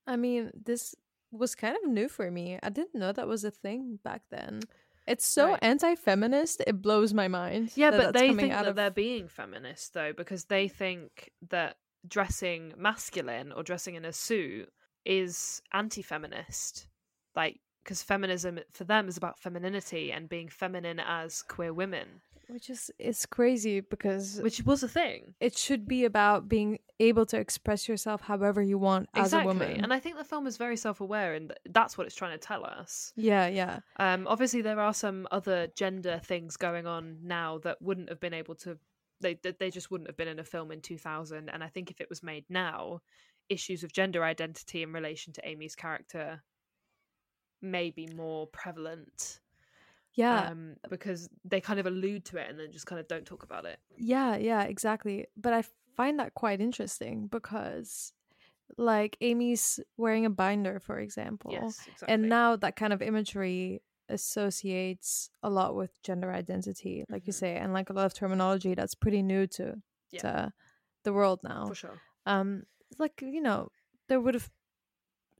I mean, this was kind of new for me. I didn't know that was a thing back then. It's so Right. anti-feminist. It blows my mind. yeah that but they think that of- they're being feminist though because they think that dressing masculine or dressing in a suit is anti-feminist like because feminism for them is about femininity and being feminine as queer women which is it's crazy because which was a thing it should be about being able to express yourself however you want as exactly a woman. and i think the film is very self-aware and that's what it's trying to tell us yeah, yeah. Um, obviously, there are some other gender things going on now that wouldn't have been able to. They they they just wouldn't have been in a film in 2000. And I think if it was made now, issues of gender identity in relation to Amy's character may be more prevalent. Yeah. Um, because they kind of allude to it and then just kind of don't talk about it. Yeah, yeah, exactly. But I find that quite interesting because like Amy's wearing a binder, for example. Yes, exactly. And now that kind of imagery associates a lot with gender identity, like you say, and like a lot of terminology that's pretty new to Mm-hmm. Yeah. to the world now. For sure. Um like, you know, there would have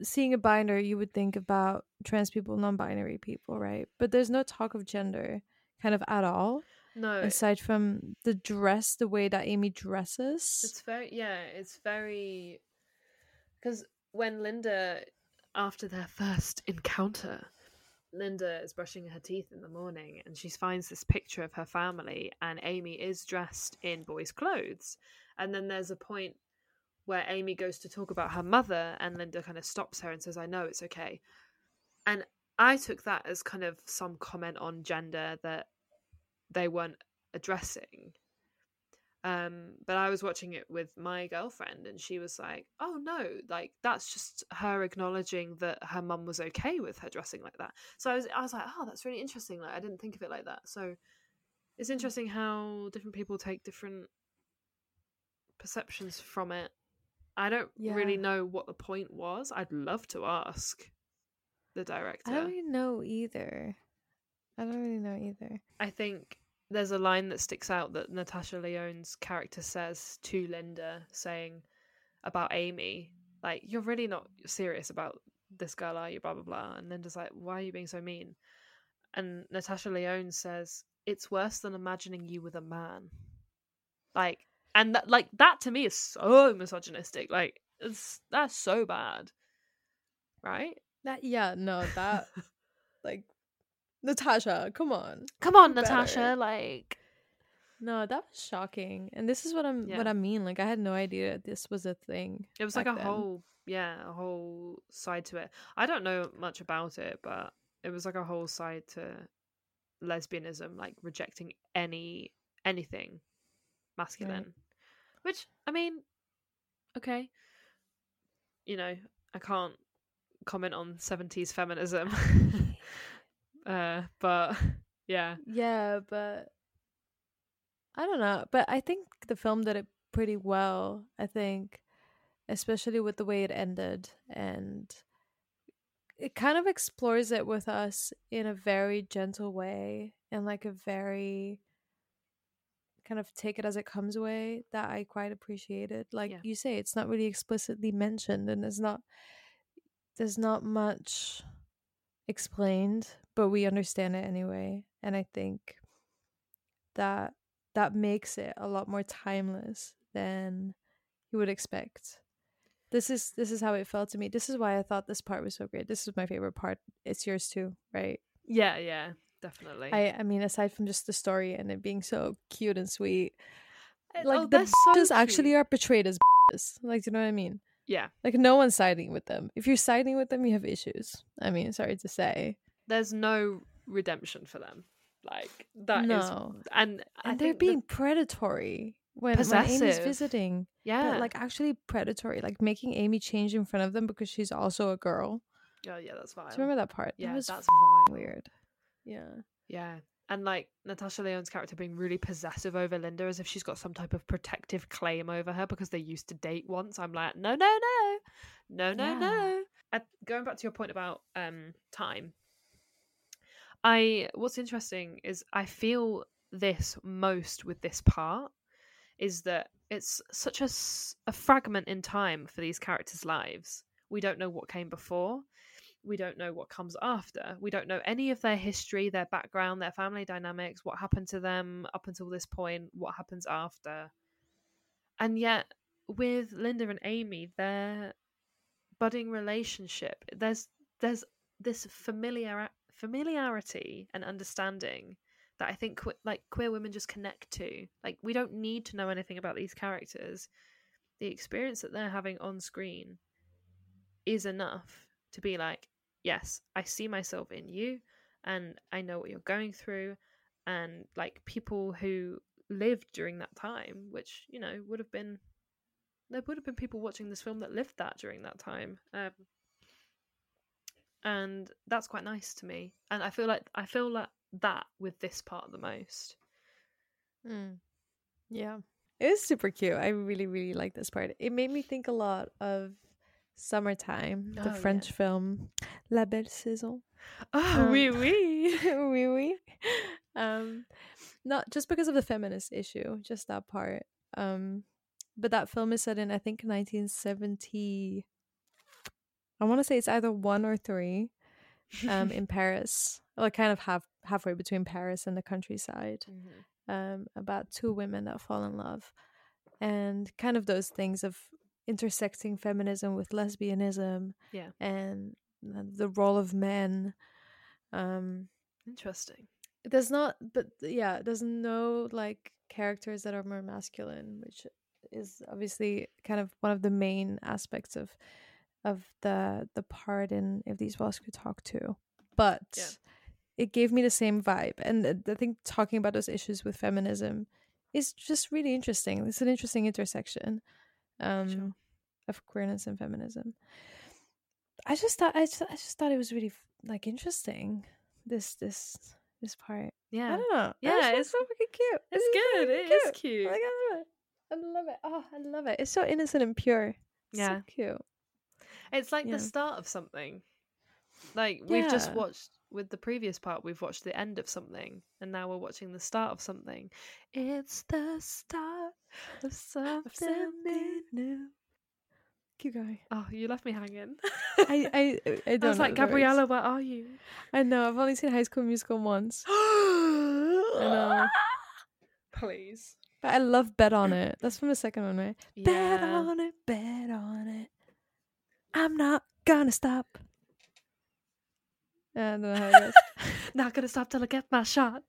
seeing a binder, you would think about trans people, non-binary people, right? But there's no talk of gender, kind of at all. No, aside from the dress, the way that Amy dresses. It's very yeah, it's very because when Linda after their first encounter, Linda is brushing her teeth in the morning and she finds this picture of her family and Amy is dressed in boys' clothes. And then there's a point where Amy goes to talk about her mother and Linda kind of stops her and says, I know it's okay. And I took that as kind of some comment on gender that they weren't addressing. Um, but I was watching it with my girlfriend, and she was like, "Oh no, like that's just her acknowledging that her mum was okay with her dressing like that." So I was, I was like, "Oh, that's really interesting." Like I didn't think of it like that. So it's Hmm. interesting how different people take different perceptions from it. I don't really know what the point was. I'd love to ask the director. I don't really know either. I don't really know either. I think there's a line that sticks out that Natasha Lyonne's character says to Linda, saying about Amy, like, you're really not serious about this girl, are you? Blah, blah, blah. And Linda's like, why are you being so mean? And Natasha Lyonne says, it's worse than imagining you with a man. Like, and that, like, that to me is so misogynistic. Like, it's, that's so bad. Right? That yeah, no, that [laughs] like Natasha, come on. Come on, better. Natasha. Like, No, that was shocking. And this is what I'm Yeah. what I mean. Like I had no idea this was a thing. It was like a then. whole, yeah, a whole side to it. I don't know much about it, but it was like a whole side to lesbianism, like rejecting any anything masculine. Which I mean, okay, you know, I can't comment on seventies feminism, [laughs] [laughs] uh, but [laughs] yeah, Yeah, but I don't know. But I think the film did it pretty well. I think, especially with the way it ended, and it kind of explores it with us in a very gentle way and like a very kind of take it as it comes way that I quite appreciated. Like Yeah. you say, it's not really explicitly mentioned, and it's not. There's not much explained, but we understand it anyway. And I think that that makes it a lot more timeless than you would expect. This is this is how it felt to me. This is why I thought this part was so great. This is my favorite part. It's yours too, right? yeah, yeah, definitely. I I mean aside from just the story and it being so cute and sweet. Like oh, the they're so bitches actually are portrayed as bitches. Like do you know what I mean? yeah. Like no one's siding with them. If you're siding with them, you have issues. I mean, sorry to say. there's no redemption for them. Like that is, No. and And they're think the- being predatory when, when Amy's visiting. yeah, But, like actually predatory, like making Amy change in front of them because she's also a girl. oh yeah, that's fine. Do you remember that part? Yeah, that was that's f- weird. Yeah. Yeah, and like Natasha Lyonne's character being really possessive over Linda, as if she's got some type of protective claim over her because they used to date once. I'm like, no, no, no, no, no, Yeah. no. And going back to your point about um time, I what's interesting is I feel this most with this part is that it's such a, a fragment in time for these characters' lives. We don't know what came before. We don't know what comes after. We don't know any of their history, their background, their family dynamics, what happened to them up until this point, what happens after. And yet, with Linda and Amy, their budding relationship, there's there's this familiar familiarity and understanding that I think like queer women just connect to. Like we don't need to know anything about these characters. The experience that they're having on screen is enough to be like, yes, I see myself in you and I know what you're going through and like people who lived during that time, which, you know, would have been there would have been people watching this film that lived that during that time. Um and that's quite nice to me. And I feel like I feel like that with this part the most. Mm. Yeah. It was super cute. I really, really like this part. It made me think a lot of Summertime, the Oh, French yeah. film La Belle Saison. Oh, Um, oui, [laughs] oui. oui, oui. [laughs] Um, not just because of the feminist issue, just that part. Um, but that film is set in I think 1970. I want to say it's either one or three um, [laughs] in Paris, like kind of half halfway between Paris and the countryside, Mm-hmm. um, about two women that fall in love, and kind of those things of intersecting feminism with lesbianism, Yeah. and the role of men. Um, Interesting. there's not, but yeah, there's no like characters that are more masculine, which is obviously kind of one of the main aspects of of the the part in if these walls could talk to. But Yeah. it gave me the same vibe, and I think talking about those issues with feminism is just really interesting. It's an interesting intersection um, of queerness and feminism. I just thought I just, I just thought it was really like interesting. This this this part. Yeah. I don't know. Yeah, it's, it's- so fucking cute. It's so good. It is cute. Like, I love it. I love it. Oh, I love it. It's so innocent and pure. It's Yeah. so cute. It's like Yeah. the start of something. Like we've just watched with the previous part, we've watched the end of something, and now we're watching the start of something. It's the start of something new. Keep going. Oh, you left me hanging. [laughs] I I I don't I was like. Gabriella, where are you? I know. I've only seen High School Musical once, [gasps] I know. [laughs] Please. but I love Bet on It. That's from the second one, right? Bet on it, bet on it. I'm not gonna stop. I don't know how it goes. [laughs] Not gonna stop till I get my shot.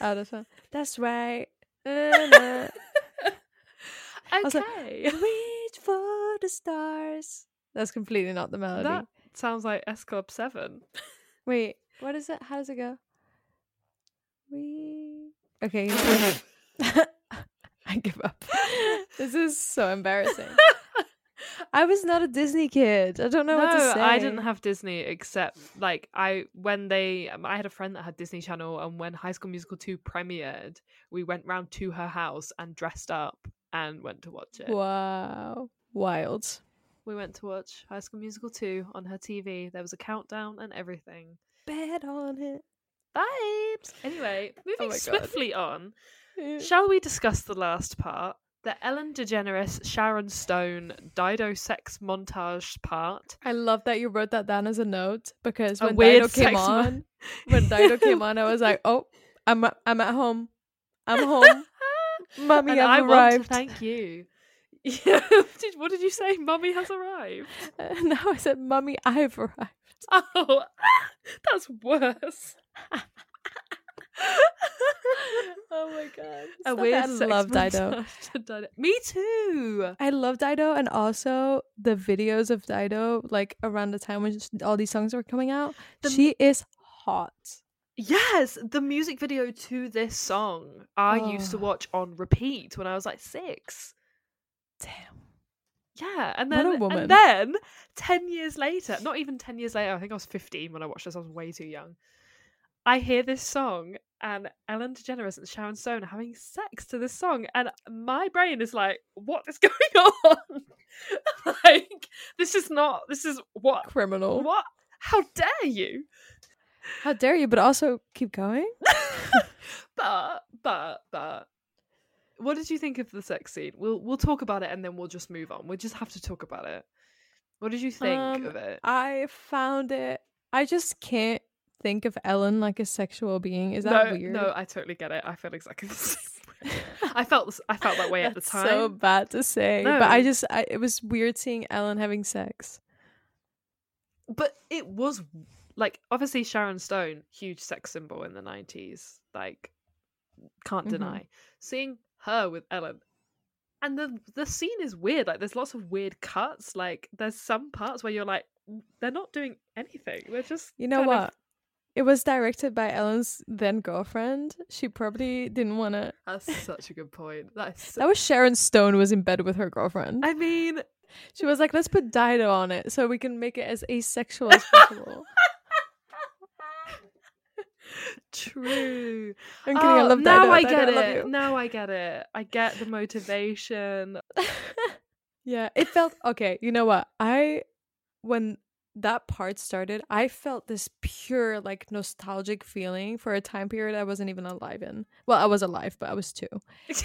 oh, that's fun. That's right. Na-na. was like, The stars. That's completely not the melody. that sounds like S Club 7. [laughs] Wait, what is it? How does it go? We okay. you know what? I give up. [laughs] This is so embarrassing. [laughs] I was not a Disney kid. I don't know what to say. I didn't have Disney except like I when they um, I had a friend that had Disney Channel and when High School Musical 2 premiered, we went round to her house and dressed up and went to watch it. Wow, wild. We went to watch High School Musical 2 on her TV. There was a countdown and everything. Bet on it. Vibes. Anyway, moving [laughs] Oh my God. swiftly on. Shall we discuss the last part? The Ellen DeGeneres Sharon Stone Dido sex montage part. I love that you wrote that down as a note because when Dido came on, when Dido came on, I was like, [laughs] "Oh, I'm I'm at home. I'm home. [laughs] Mummy, I've arrived." thank you. Yeah. [laughs] did, what did you say? Mummy has arrived. Uh, [laughs] no, I said, "Mummy, I've arrived." [laughs] Oh, that's worse. Oh my god! A Stop it. weird I love Dido. Dido. Me too. I love Dido, and also the videos of Dido, like around the time when all these songs were coming out. The- she is hot. Yes, the music video to this song I used to Oh. watch on repeat when I was like six. Damn. Yeah, and What a then woman. and then ten years later, not even ten years later, I think I was fifteen when I watched this. I was way too young. I hear this song and Ellen DeGeneres and Sharon Stone are having sex to this song, and my brain is like, "What is [laughs] going on? [laughs] like, this is not. This is what? Criminal. What? How dare you?" How dare you? But also keep going. [laughs] but but but what did you think of the sex scene? We'll we'll talk about it and then we'll just move on. We just have to talk about it. What did you think Um, of it? I found it. I just can't think of Ellen like a sexual being. Is that no, weird? no, I totally get it. I feel exactly [laughs] the same. [laughs] I felt I felt that way at the time. So bad to say, but I just I, it was weird seeing Ellen having sex. but it was like obviously Sharon Stone, huge sex symbol in the nineties. Like, can't Mhm. deny seeing her with Ellen. And the the scene is weird. Like, there's lots of weird cuts. Like, there's some parts where you're like, mm, they're not doing anything. They're just You know kind of- what? It was directed by Ellen's then girlfriend. She probably didn't want to. That's such a good point. That so- That was Sharon Stone was in bed with her girlfriend. I mean, she was like, "Let's put Dido on it so we can make it as asexual as [laughs] possible." [laughs] true. I'm kidding. I Oh, love now Dido. I Dido, get I it. Now I get it. I get the motivation. [laughs] Yeah, it felt okay. You know what? I when that part started, I felt this pure like nostalgic feeling for a time period I wasn't even alive in. Well, I was alive, but I was two.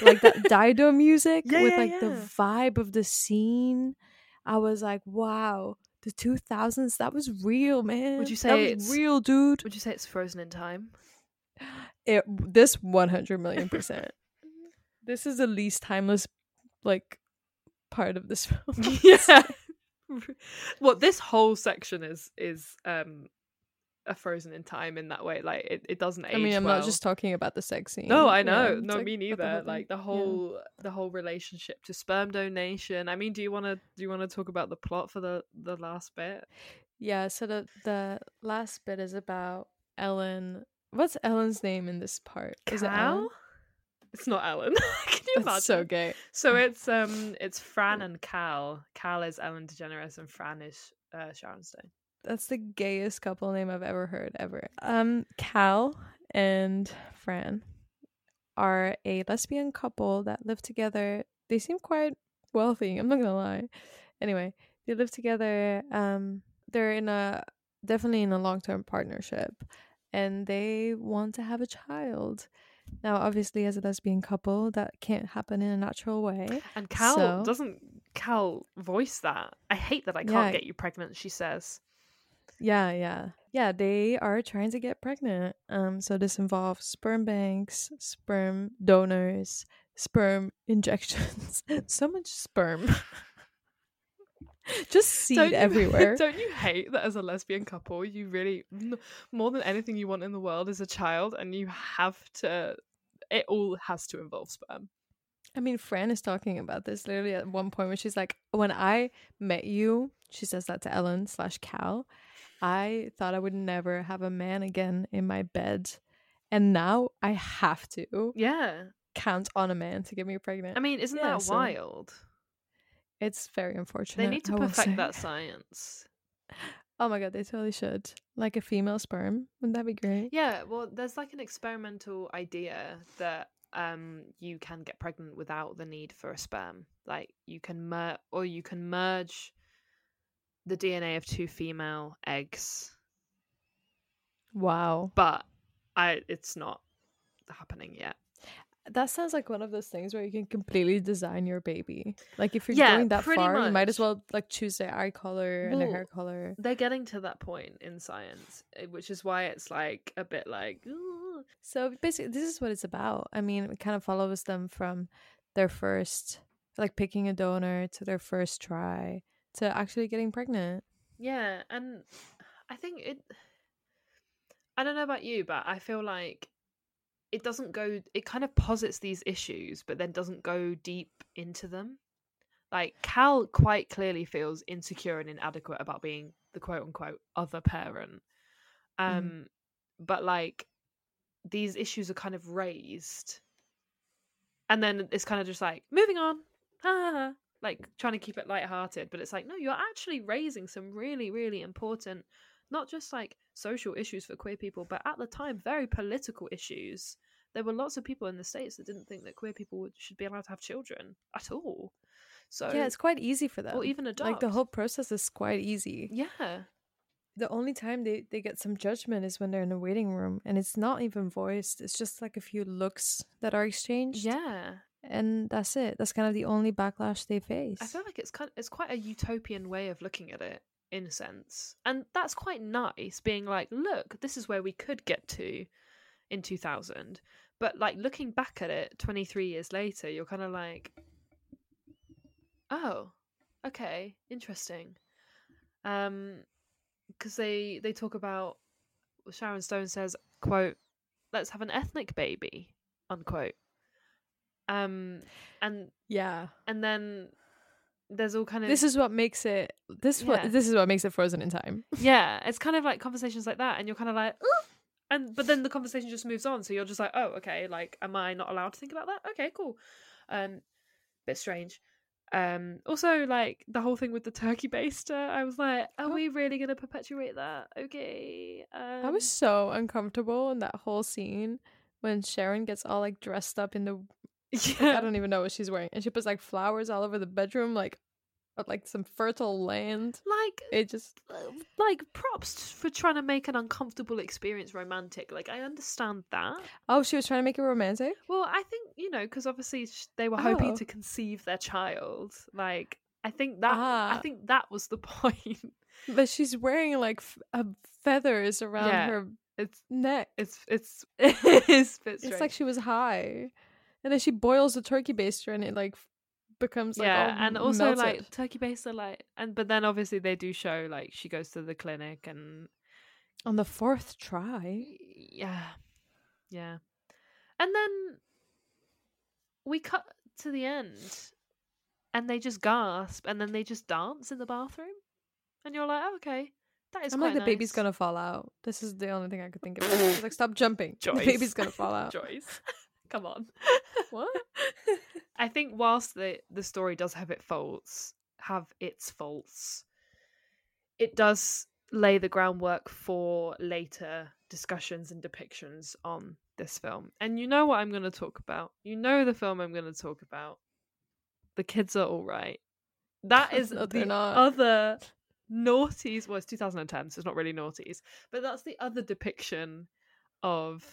Like that [laughs] Dido music Yeah, with yeah, like the vibe of the scene. I was like, wow, the 2000s that was real man Would you that say it's- real dude Would you say it's frozen in time? it this 100 million percent this is the least timeless like part of this [laughs] film [laughs] yeah. [laughs] well, this whole section is is um a frozen in time in that way. Like it, it doesn't age i mean i'm well. not just talking about the sex scene No, I know. it's no, like me neither. like the Yeah. whole the whole relationship to sperm donation. I mean, do you want to do you want to talk about the plot for the the last bit? Yeah, so the the last bit is about Ellen. What's Ellen's name in this part? Is it Ellen? It's not Ellen. [laughs] Can you imagine? That's so gay. So [laughs] it's um it's Fran and Cal. Cal is Ellen DeGeneres and Fran is uh, Sharon Stone. That's the gayest couple name I've ever heard ever. Um, Cal and Fran are a lesbian couple that live together. They seem quite wealthy. I'm not gonna lie. Anyway, they live together. Um, they're in a definitely in a long term partnership, and they want to have a child. Now, obviously, as a lesbian couple, that can't happen in a natural way. And Cal So- doesn't Cal voice that. I hate that I can't Yeah. get you pregnant, she says. Yeah, yeah. Yeah, they are trying to get pregnant. Um so this involves sperm banks, sperm donors, sperm injections. [laughs] so much sperm. Just seed Don't you- [laughs] everywhere. Don't you hate that as a lesbian couple, you really more than anything you want in the world is a child, and you have to. It all has to involve sperm. I mean, Fran is talking about this literally at one point where she's like, "When I met you," she says that to Ellen slash Cal. I thought I would never have a man again in my bed, and now I have to Yeah, count on a man to get me pregnant. I mean, isn't Yeah, that so wild? It's very unfortunate. They need to I perfect that [laughs] science. Oh my god, they totally should. Like a female sperm. Wouldn't that be great? Yeah, well, there's like an experimental idea that um you can get pregnant without the need for a sperm. Like you can mer or you can merge the DNA of two female eggs, Wow. but I it's not happening yet. That sounds like one of those things where you can completely design your baby. Like if you're Yeah, going that far, you might as well like choose their eye color and their hair color. They're getting to that point in science, eh, which is why it's like a bit like "Ooh." So basically this is what it's about. I mean, it kind of follows them from their first like picking a donor to their first try to actually getting pregnant. Yeah, and I think it. I don't know about you, but I feel like it doesn't go. It kind of posits these issues, but then doesn't go deep into them. Like Cal quite clearly feels insecure and inadequate about being the quote unquote other parent. Um, but like these issues are kind of raised, and then it's kind of just like moving on. Ha. [laughs] like trying to keep it lighthearted, but it's like no, you're actually raising some really, really important, not just like social issues for queer people, but at the time very political issues. There were lots of people in the states that didn't think that queer people would, should be allowed to have children at all. So yeah, it's quite easy for them. or even like the whole process is quite easy. yeah, The only time they, they get some judgment is when they're in a waiting room and it's not even voiced. It's just like a few looks that are exchanged. yeah. And that's it. That's kind of the only backlash they face. I feel like it's kind it's quite a utopian way of looking at it in a sense. And that's quite nice being like, look, this is where we could get to in 2000. But like looking back at it 23 years later, you're kind of like oh, okay, interesting. Um cuz they they talk about Sharon Stone says, quote, let's have an ethnic baby, unquote. Um and yeah. and then there's all kind of This is what makes it this Yeah. what this is what makes it frozen in time. [laughs] yeah it's kind of like conversations like that and you're kind of like and but then the conversation just moves on so you're just like oh okay like am i not allowed to think about that okay cool um bit strange um also like the whole thing with the turkey baster i was like are Oh. we really gonna perpetuate that okay um, I was so uncomfortable in that whole scene when Sharon gets all like dressed up in the like, I don't even know what she's wearing. And she puts like flowers all over the bedroom, like uh, like some fertile land. like It just uh, like props for trying to make an uncomfortable experience romantic like i understand that Oh, she was trying to make it romantic? Well, I think you know because obviously sh- they were hoping Oh. to conceive their child. Like I think that I Ah. think that was the [laughs] point. But she's wearing like f- uh, feathers around Yeah, her It's neck. it's it's [laughs] it's It's strange. like she was high, and then she boils the turkey baster, and it like becomes like yeah, and also melted. like turkey baster like and but then obviously they do show like she goes to the clinic and on the fourth try. yeah yeah and then we cut to the end and they just gasp and then they just dance in the bathroom and you're like oh, okay that is I'm like the baby's gonna fall out. This is the only thing I could think of. Like, [laughs] stop jumping. [laughs] The baby's gonna fall out. [laughs] Joyce come on What? [laughs] I think whilst the the story does have its faults, have its faults, it does lay the groundwork for later discussions and depictions on this film. And you know what I'm going to talk about. You know the film I'm going to talk about. The kids are all right. That [laughs] is No, the not. other naughties. Well, it's 2010, so it's not really naughties, but that's the other depiction of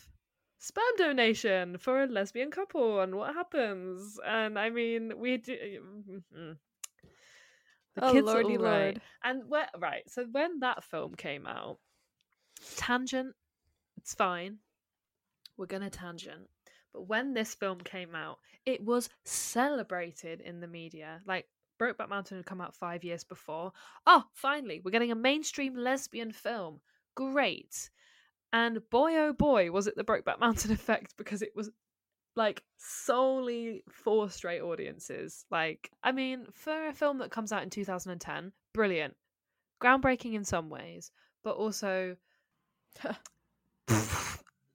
sperm donation for a lesbian couple and what happens. And I mean, we do. mm, The Oh, kids lordy are all right. lord. And where, right, so when that film came out, tangent, it's fine. We're gonna tangent. But when this film came out, it was celebrated in the media. Like Brokeback Mountain had come out five years before. Oh, finally, we're getting a mainstream lesbian film. Great. And boy, oh boy, was it the Brokeback Mountain [laughs] effect because it was like solely for straight audiences. Like, I mean, for a film that comes out in 2010, brilliant. Groundbreaking in some ways, but also. [laughs]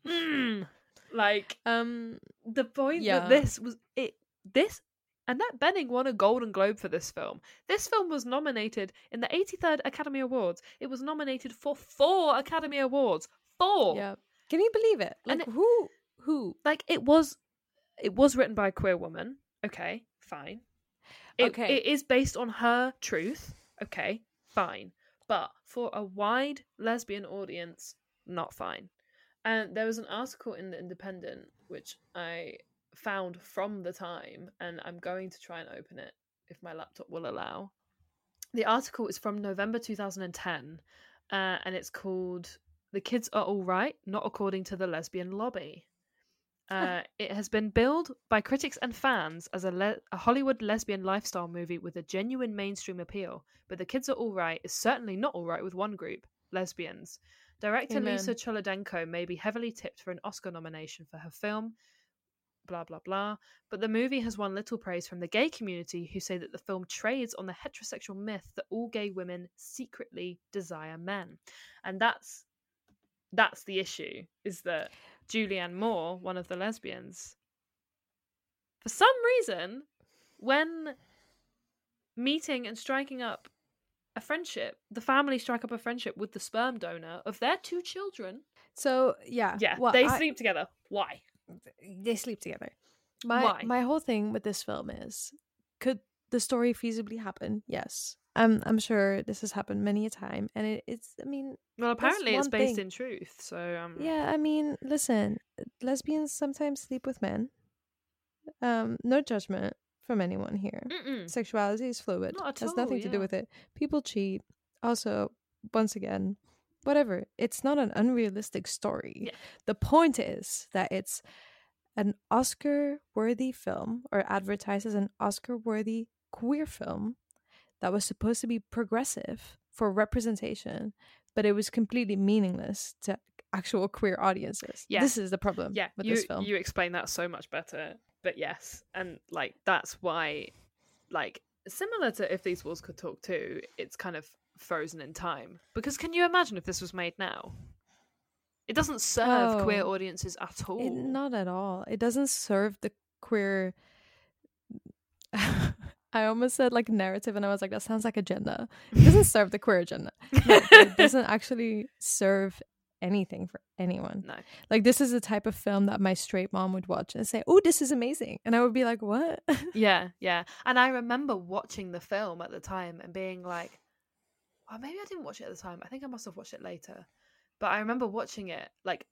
Mm, like, Um, the point Yeah. that this was it this Annette Bening won a Golden Globe for this film. This film was nominated in the 83rd Academy Awards. It was nominated for four Academy Awards. Four. yeah. Can you believe it? And Like it- who? Who? Like it was it was written by a queer woman. Okay, fine. It, Okay. It is based on her truth. Okay, fine. But for a wide lesbian audience, not fine. And there was an article in the Independent which I found from the time, and I'm going to try and open it if my laptop will allow. The article is from November 2010, uh, and it's called "The Kids Are All Right, Not According to the Lesbian Lobby." Uh, it has been billed by critics and fans as a, le- a Hollywood lesbian lifestyle movie with a genuine mainstream appeal, but The Kids Are All Right is certainly not all right with one group, lesbians. Director Amen. Lisa Cholodenko may be heavily tipped for an Oscar nomination for her film, blah blah blah, but the movie has won little praise from the gay community who say that the film trades on the heterosexual myth that all gay women secretly desire men. And that's that's the issue is that Julianne Moore, one of the lesbians, for some reason, when meeting and striking up a friendship, the family strike up a friendship with the sperm donor of their two children. So yeah, Yeah, well, they I- sleep together. Why? They sleep together. My Why? my whole thing with this film is, could the story feasibly happen? Yes. I'm I'm sure this has happened many a time, and it, it's. I mean, Well, apparently it's based thing. in truth. So um, yeah. I mean, listen, lesbians sometimes sleep with men. Um, no judgment from anyone here. Mm-mm. Sexuality is fluid. Not has all, nothing to do with it. People cheat. Also, once again, whatever. It's not an unrealistic story. Yeah. The point is that it's an Oscar worthy film or advertised as an Oscar worthy queer film that was supposed to be progressive for representation, but it was completely meaningless to actual queer audiences. Yeah. This is the problem yeah, with you this film. you explain that so much better. But yes, and like that's why, like similar to if these walls could talk too, it's kind of frozen in time. Because can you imagine if this was made now? It doesn't serve queer Oh. audiences at all. It, not at all. It doesn't serve the queer. I almost said like narrative, and I was like, that sounds like agenda. It doesn't serve the queer agenda. [laughs] No, it doesn't actually serve anything for anyone. No. Like this is the type of film that my straight mom would watch and say, "Oh, this is amazing," and I would be like, "What?" [laughs] Yeah, yeah. And I remember watching the film at the time and being like, well, maybe I didn't watch it at the time. I think I must have watched it later. But I remember watching it, like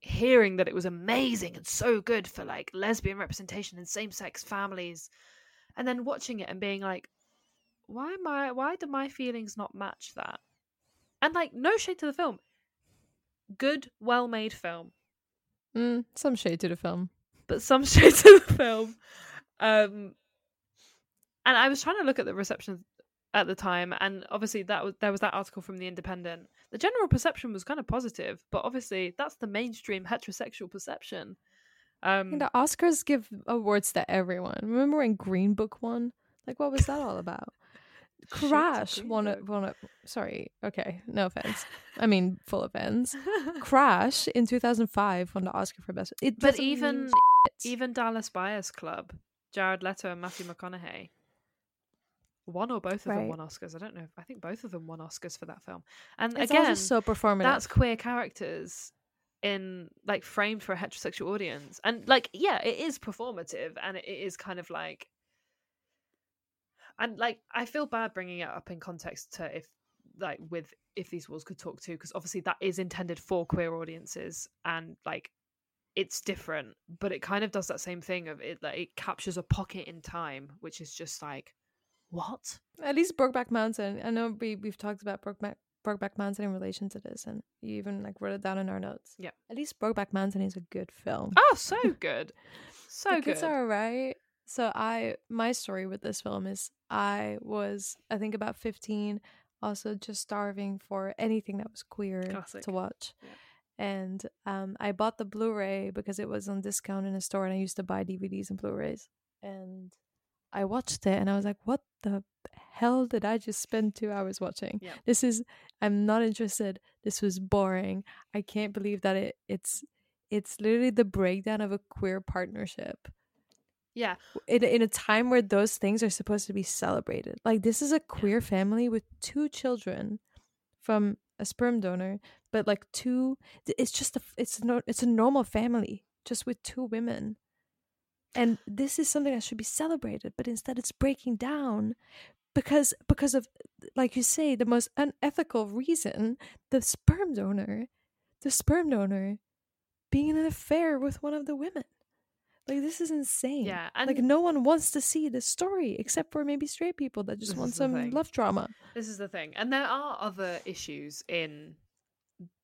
hearing that it was amazing and so good for like lesbian representation and same sex families. And then watching it and being like, why am I why do my feelings not match that? And like no shade to the film. Good, well made film. Mm, some shade to the film. But some [laughs] shade to the film. Um and I was trying to look at the reception at the time and obviously that was there was that article from the independent the general perception was kind of positive but obviously that's the mainstream heterosexual perception um And the Oscars give awards to everyone. Remember when Green Book won? Like, what was that all about? [laughs] Crash won a won a. Sorry, okay, no offense. I mean, full offense. [laughs] Crash in 2005 won the Oscar for best. It but even even dallas buyers club jared leto and matthew mcconaughey one or both of them won oscars i don't know i think both of them won oscars for that film and it's again just so performative. that's queer characters in like framed for a heterosexual audience and like yeah it is performative and it is kind of like and like i feel bad bringing it up in context to if like with if these walls could talk to because obviously that is intended for queer audiences and like it's different but it kind of does that same thing of it like it captures a pocket in time which is just like what At least Brokeback Mountain. I know we we've talked about Brokeback Brokeback Mountain in relation to this, and you even like wrote it down in our notes. Yeah. At least Brokeback Mountain is a good film. oh so [laughs] good so the good kids are alright. So I my story with this film is I was I think about fifteen, also just starving for anything that was queer Classic. to watch. Yeah. And um I bought the Blu-ray because it was on discount in a store and I used to buy DVDs and Blu-rays. And I watched it and I was like, what the hell did I just spend two hours watching? Yeah. This is I'm not interested. This was boring. I can't believe that it it's it's literally the breakdown of a queer partnership yeah in, in a time where those things are supposed to be celebrated. Like this is a queer family with two children from a sperm donor, but like two. It's just a it's no it's a normal family just with two women, and this is something that should be celebrated. But instead, it's breaking down because because of like you say the most unethical reason the sperm donor, the sperm donor, being in an affair with one of the women. Like this is insane. Yeah, like no one wants to see this story except for maybe straight people that just want some thing. love drama. This is the thing, and there are other issues in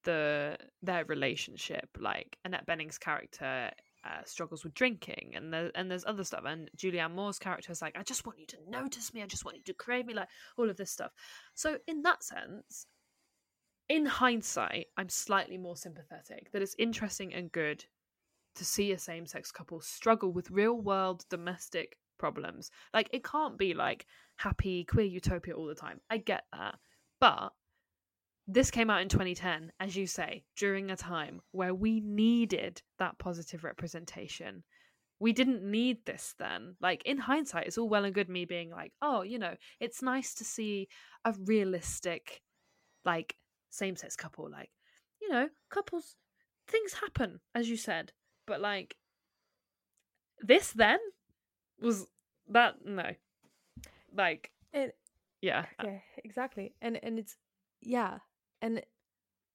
the their relationship. Like Annette Bening's character uh, struggles with drinking, and there, and there's other stuff. And Julianne Moore's character is like, I just want you to notice me. I just want you to crave me. Like all of this stuff. So in that sense, in hindsight, I'm slightly more sympathetic. That it's interesting and good to see a same-sex couple struggle with real-world domestic problems. Like it can't be like happy queer utopia all the time. I get that. But this came out in 2010, as you say, during a time where we needed that positive representation. We didn't need this then. Like in hindsight, it's all well and good me being like, oh, you know, it's nice to see a realistic, like, same sex couple. Like, you know, couples, things happen, as you said. But like, this then was that, no. Like, It, yeah. yeah, exactly. And and it's yeah. And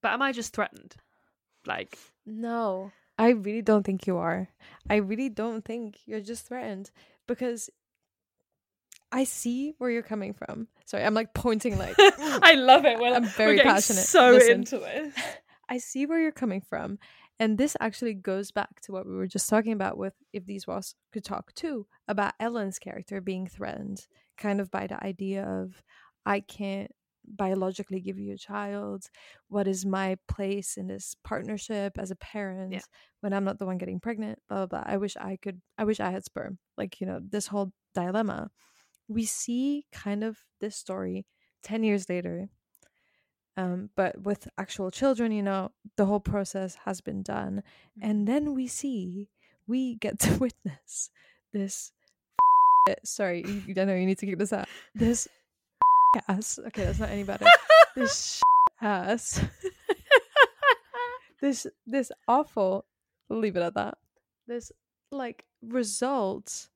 But am I just threatened? Like, no, I really don't think you are. I really don't think you're just threatened because I see where you're coming from. Sorry, I'm like pointing like [laughs] I love it when I'm we're very passionate. So Listen. into this. [laughs] I see where you're coming from. And this actually goes back to what we were just talking about with if these was could talk too, about Ellen's character being threatened, kind of by the idea of I can't biologically give you a child. What is my place in this partnership as a parent when I'm not the one getting pregnant? Blah blah blah. I wish I could I wish I had sperm. Like, you know, this whole dilemma. We see kind of this story 10 years later um, but with actual children you know the whole process has been done and then we see we get to [laughs] witness this [laughs] sorry you, I know you need to get this out this ass. Okay that's not any better. This [laughs] ass. [laughs] This this awful leave it at that. This like results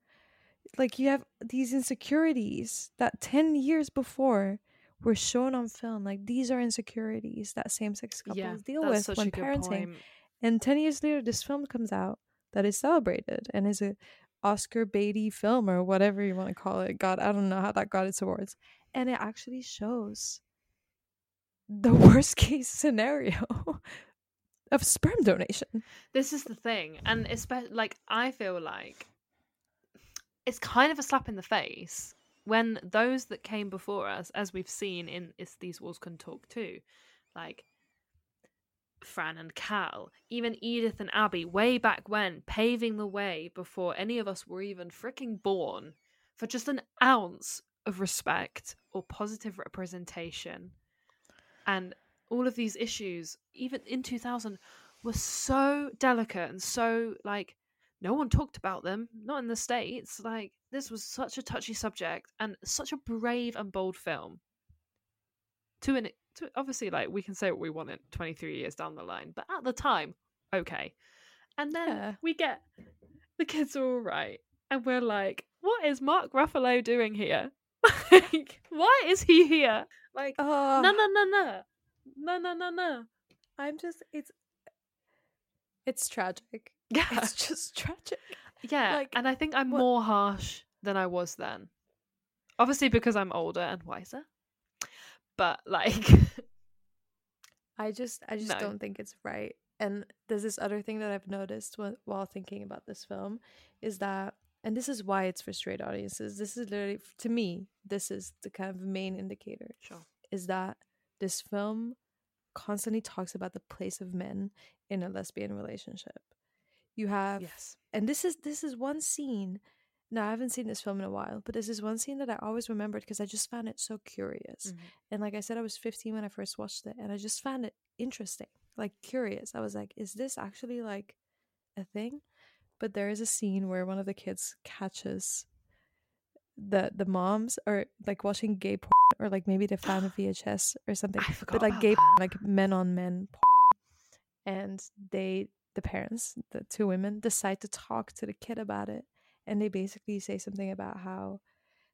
like you have these insecurities that 10 years before were shown on film. Like these are insecurities that same-sex couples Yeah, deal with when parenting. point. and 10 years later this film comes out that is celebrated and is a Oscar Beatty film or whatever you want to call it. God, I don't know how that got its awards. And it actually shows the [laughs] worst case scenario [laughs] of sperm donation. This is the thing, and especially like I feel like it's kind of a slap in the face when those that came before us, as we've seen in "Is These Walls Can Talk Too," like Fran and Kal, even Edith and Abby, way back when, paving the way before any of us were even freaking born for just an ounce of respect or positive representation. And all of these issues, even in 2000, were so delicate and so like no one talked about them, not in the States. Like, this was such a touchy subject and such a brave and bold film. To an to, obviously, like, we can say what we want in 23 years down the line, but at the time, okay. And then Yeah. we get [laughs] the kids are all right, and we're like, what is Mark Ruffalo doing here? [laughs] like, why is he here? Like, Oh, no, no, no, no, no, no, no, no. I'm just it's it's tragic. [laughs] Yeah, It's just tragic. yeah. like, and I think I'm what- more harsh than I was then. Obviously, because I'm older and wiser. But like, [laughs] I just I just No. don't think it's right. And there's this other thing that I've noticed wh- while thinking about this film is that and this is why it's for straight audiences. This is literally to me this is the kind of main indicator sure. is that this film constantly talks about the place of men in a lesbian relationship. You have Yes. and this is this is one scene now i haven't seen this film in a while but there's this is one scene that i always remembered because i just found it so curious. Mhm. and like i said i was 15 when i first watched it and i just found it interesting like curious. I was like is this actually like a thing? But there is a scene where one of the kids catches the the moms are like watching gay porn or like maybe they found a [gasps] vhs or something but like gay porn, like men on men porn. and they the parents the two women decide to talk to the kid about it and they basically say something about how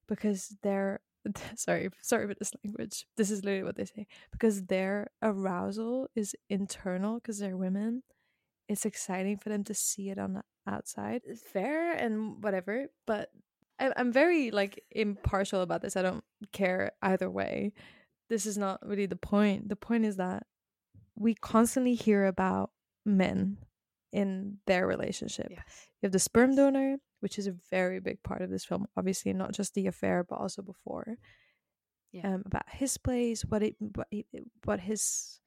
because they're [laughs] sorry sorry for this language this is literally what they say because their arousal is internal because they're women it's exciting for them to see it on the outside. It's fair and whatever but i'm very like impartial about this i don't care either way. This is not really the point the point is that we constantly hear about men in their relationship. Yes. you have the sperm donor, which is a very big part of this film. Obviously, not just the affair, but also before. Yeah. Um, about his place, what it, what, it, what his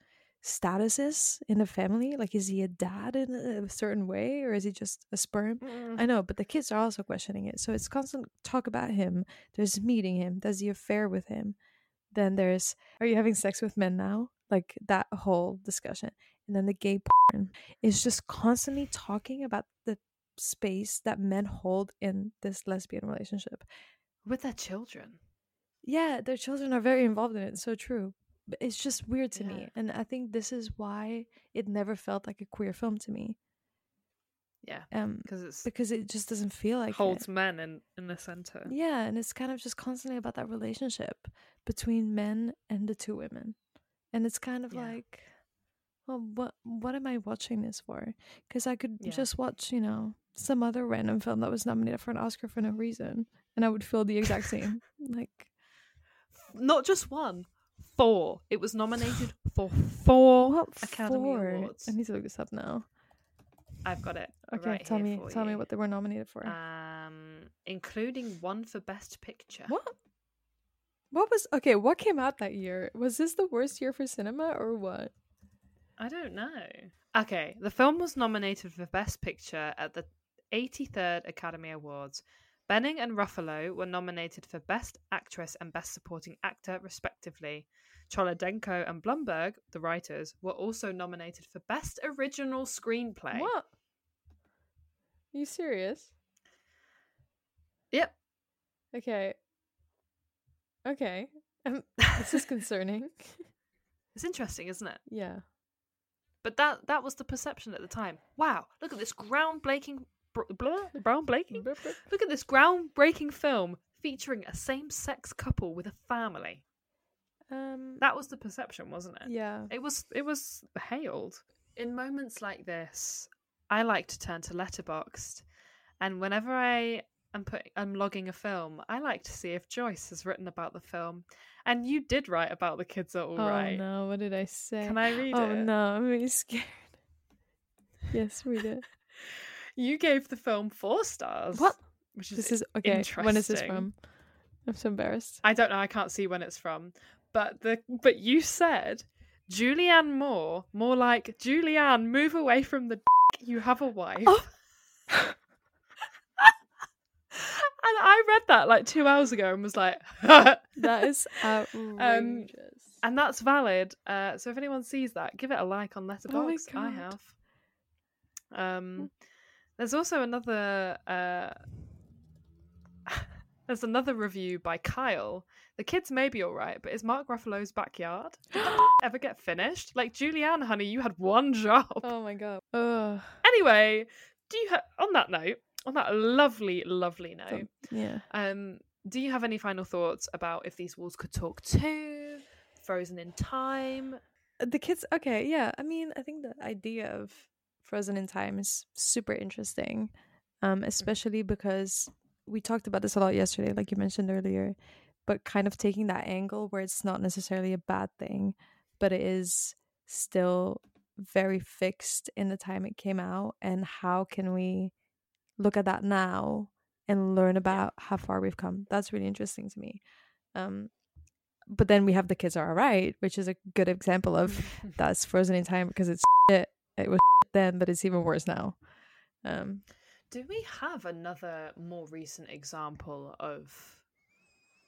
status is in the family. Like, is he a dad in a certain way, or is he just a sperm? I know, but the kids are also questioning it. So it's constant talk about him. There's meeting him. There's the affair with him. Then there's, are you having sex with men now? Like that whole discussion. And then the gay porn is just constantly talking about the space that men hold in this lesbian relationship. With their children. Yeah, their children are very involved in it. So true. But it's just weird to Yeah. me. And I think this is why it never felt like a queer film to me. Yeah. Um, Because it's because it just doesn't feel like it. holds men in, in the center. Yeah, and it's kind of just constantly about that relationship between men and the two women. And it's kind of Yeah. like, well, what what am I watching this for? Because I could Yeah. just watch, you know, some other random film that was nominated for an Oscar for no reason, and I would feel the exact same. [laughs] like, Not just one, four. It was nominated for four what Academy for? Awards. I need to look this up now. I've got it. Okay, right tell me, tell me what they were nominated for. Um, including one for Best Picture. what? What was okay? What came out that year? Was this the worst year for cinema or what? I don't know. Okay, the film was nominated for Best Picture at the 83rd Academy Awards. Bening and Ruffalo were nominated for Best Actress and Best Supporting Actor, respectively. Cholodenko and Blumberg, the writers, were also nominated for Best Original Screenplay. What? Are you serious? Yep. Okay. Okay. Um, [laughs] this is concerning. It's interesting, isn't it? yeah. But that that was the perception at the time. Wow, look at this groundbreaking groundbreaking. Look at this groundbreaking film featuring a same-sex couple with a family. Um. That was the perception, wasn't it? Yeah. It was it was hailed. In moments like this, I like to turn to Letterboxd And whenever I am putting, I'm logging a film, I like to see if Joyce has written about the film. And you did write about the kids are all oh right. no, what did I say? Can I read oh it? Oh no, I'm really [laughs] scared. yes, read it. [laughs] You gave the film four stars. What? Which is This is okay. When is this from? I'm so embarrassed. I don't know. I can't see when it's from. But the but you said Julianne Moore, more like Julianne, move away from the. dick, You have a wife. Oh. [laughs] and I read that like two hours ago and was like, [laughs] That is outrageous. Um, and that's valid. Uh, so if anyone sees that, give it a like on Letterboxd. I God. have. Um, there's also another. Uh, [laughs] there's another review by Kyle. The kids may be all right, but is Mark Ruffalo's backyard [gasps] ever get finished? Like Julianne, honey, you had one [laughs] job. oh my god. Ugh. Anyway, do you ha- on that note, on that lovely, lovely note, yeah. um, do you have any final thoughts about if these walls could talk too? Frozen in time. the kids okay yeah i mean i think the idea of frozen in time is super interesting um especially because we talked about this a lot yesterday like you mentioned earlier but kind of taking that angle where it's not necessarily a bad thing but it is still very fixed in the time it came out and how can we look at that now and learn about how far we've come that's really interesting to me um but then we have the kids are alright which is a good example of [laughs] that's frozen in time because it's shit. It was shit then, but it's even worse now. Um, Do we have another more recent example of,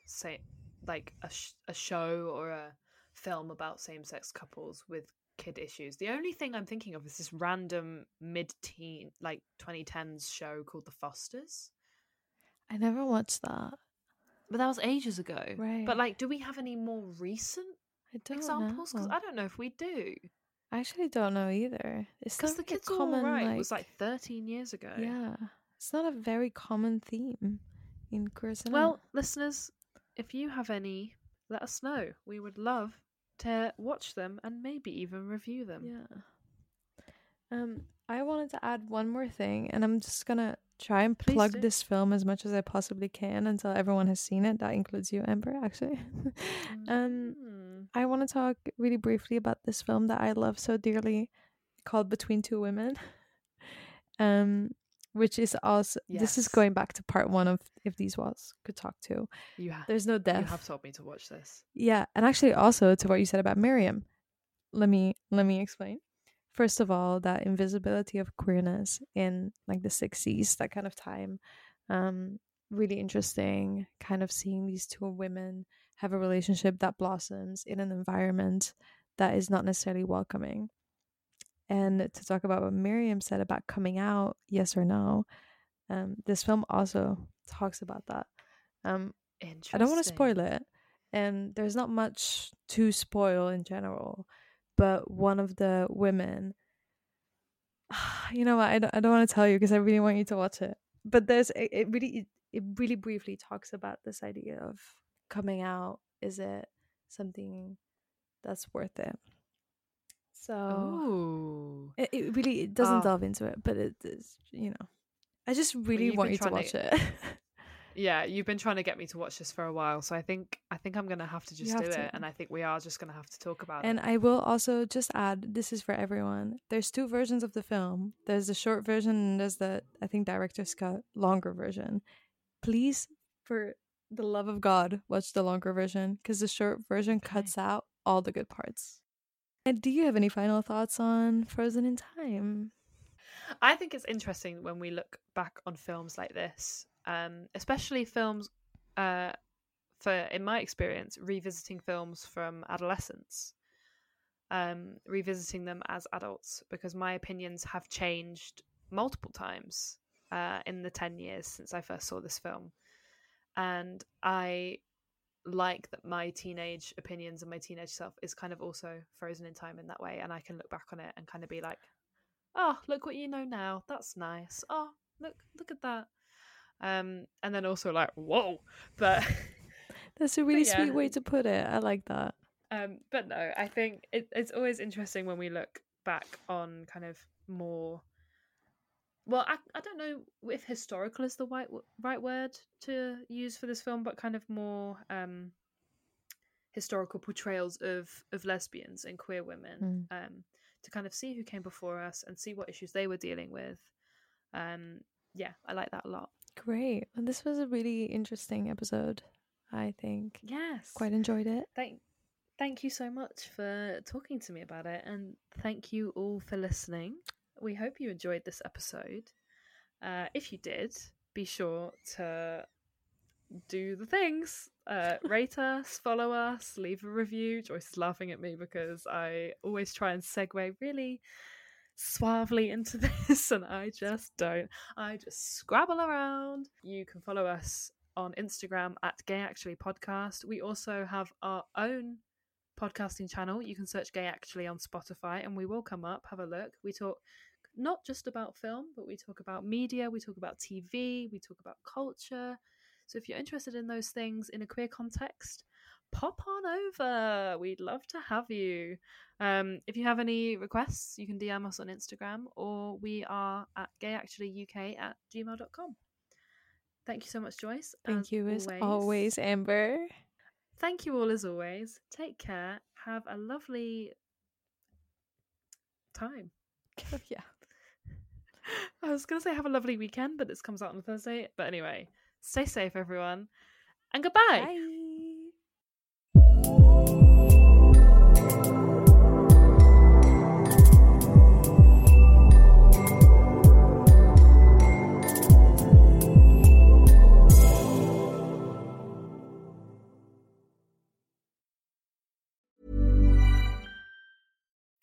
say, like a sh- a show or a film about same sex couples with kid issues? The only thing I'm thinking of is this random mid teen, like 2010s show called The Fosters. I never watched that. But that was ages ago. Right. But like, do we have any more recent I don't examples? Because. I don't know if we do. I actually don't know either. It's Because the like kids are all common right like, was like 13 years ago. yeah, it's not a very common theme in queer. Well, listeners, if you have any, let us know. We would love to watch them and maybe even review them. yeah. Um, I wanted to add one more thing, and I'm just gonna try and Please plug do. this film as much as I possibly can until everyone has seen it. That includes you, Amber, actually. [laughs] um, Mm. I want to talk really briefly about this film that I love so dearly called Between Two Women. [laughs] Um which is also this is going back to part 1 of if these walls could talk to. You, ha- There's no death. you have told me to watch this. Yeah, and actually also to what you said about Miriam. Let me let me explain. First of all, that invisibility of queerness in like the 60s, that kind of time. Um really interesting kind of seeing these two women have a relationship that blossoms in an environment that is not necessarily welcoming. And to talk about what Miriam said about coming out, yes or no, um, this film also talks about that. Um. I don't want to spoil it, and there's not much to spoil in general. But one of the women, [sighs] you know what? I don't, I don't want to tell you because I really want you to watch it. But there's it, it really it, it really briefly talks about this idea of coming out. Is it something that's worth it? So it, it really it doesn't Oh. delve into it, but it is you know. I just really you've want you to watch to- it. [laughs] Yeah, you've been trying to get me to watch this for a while, so I think I think I'm gonna have to just have do to. it, and I think we are just gonna have to talk about And it. I will also just add this is for everyone. There's two versions of the film. There's the short version and there's the I think director's cut longer version. Please for the love of God, watch the longer version cuz the short version cuts out all the good parts. And do you have any final thoughts on Frozen in Time? I think it's interesting when we look back on films like this, um, especially films, uh, for in my experience, revisiting films from adolescence, um, revisiting them as adults, because my opinions have changed multiple times uh, in the ten years since I first saw this film, and I like that my teenage opinions and my teenage self is kind of also frozen in time in that way, and I can look back on it and kind of be like, oh look what you know now that's nice oh look look at that um and then also like whoa but [laughs] That's a really yeah. sweet way to put it. I like that. um but no i think it, it's always interesting when we look back on kind of more well, I, I don't know if historical is the right right word to use for this film, but kind of more um, historical portrayals of of lesbians and queer women Mm. um, to kind of see who came before us and see what issues they were dealing with. Um, yeah, I like that a lot. Great. And this was a really interesting episode, I think. Yes, Quite enjoyed it. Thank, thank you so much for talking to me about it, and thank you all for listening. We hope you enjoyed this episode. Uh, if you did, be sure to do the things. Uh, [laughs] rate us, follow us, leave a review. Joyce is laughing at me because I always try and segue really suavely into [laughs] this, and I just don't. I just scrabble around. You can follow us on Instagram at Gay Actually Podcast. We also have our own podcasting channel. You can search Gay Actually on Spotify and we will come up. Have a look. We talk not just about film, but we talk about media, we talk about TV, we talk about culture. So if you're interested in those things in a queer context, pop on over. We'd love to have you. Um, if you have any requests, you can DM us on Instagram or we are at gayactuallyuk at gmail.com. Thank you so much, Joyce. Thank you as always, Amber. Thank you all as always. Take care. Have a lovely time. [laughs] yeah. [laughs] I was going to say have a lovely weekend, but this comes out on Thursday. But anyway, stay safe, everyone. And goodbye. Bye.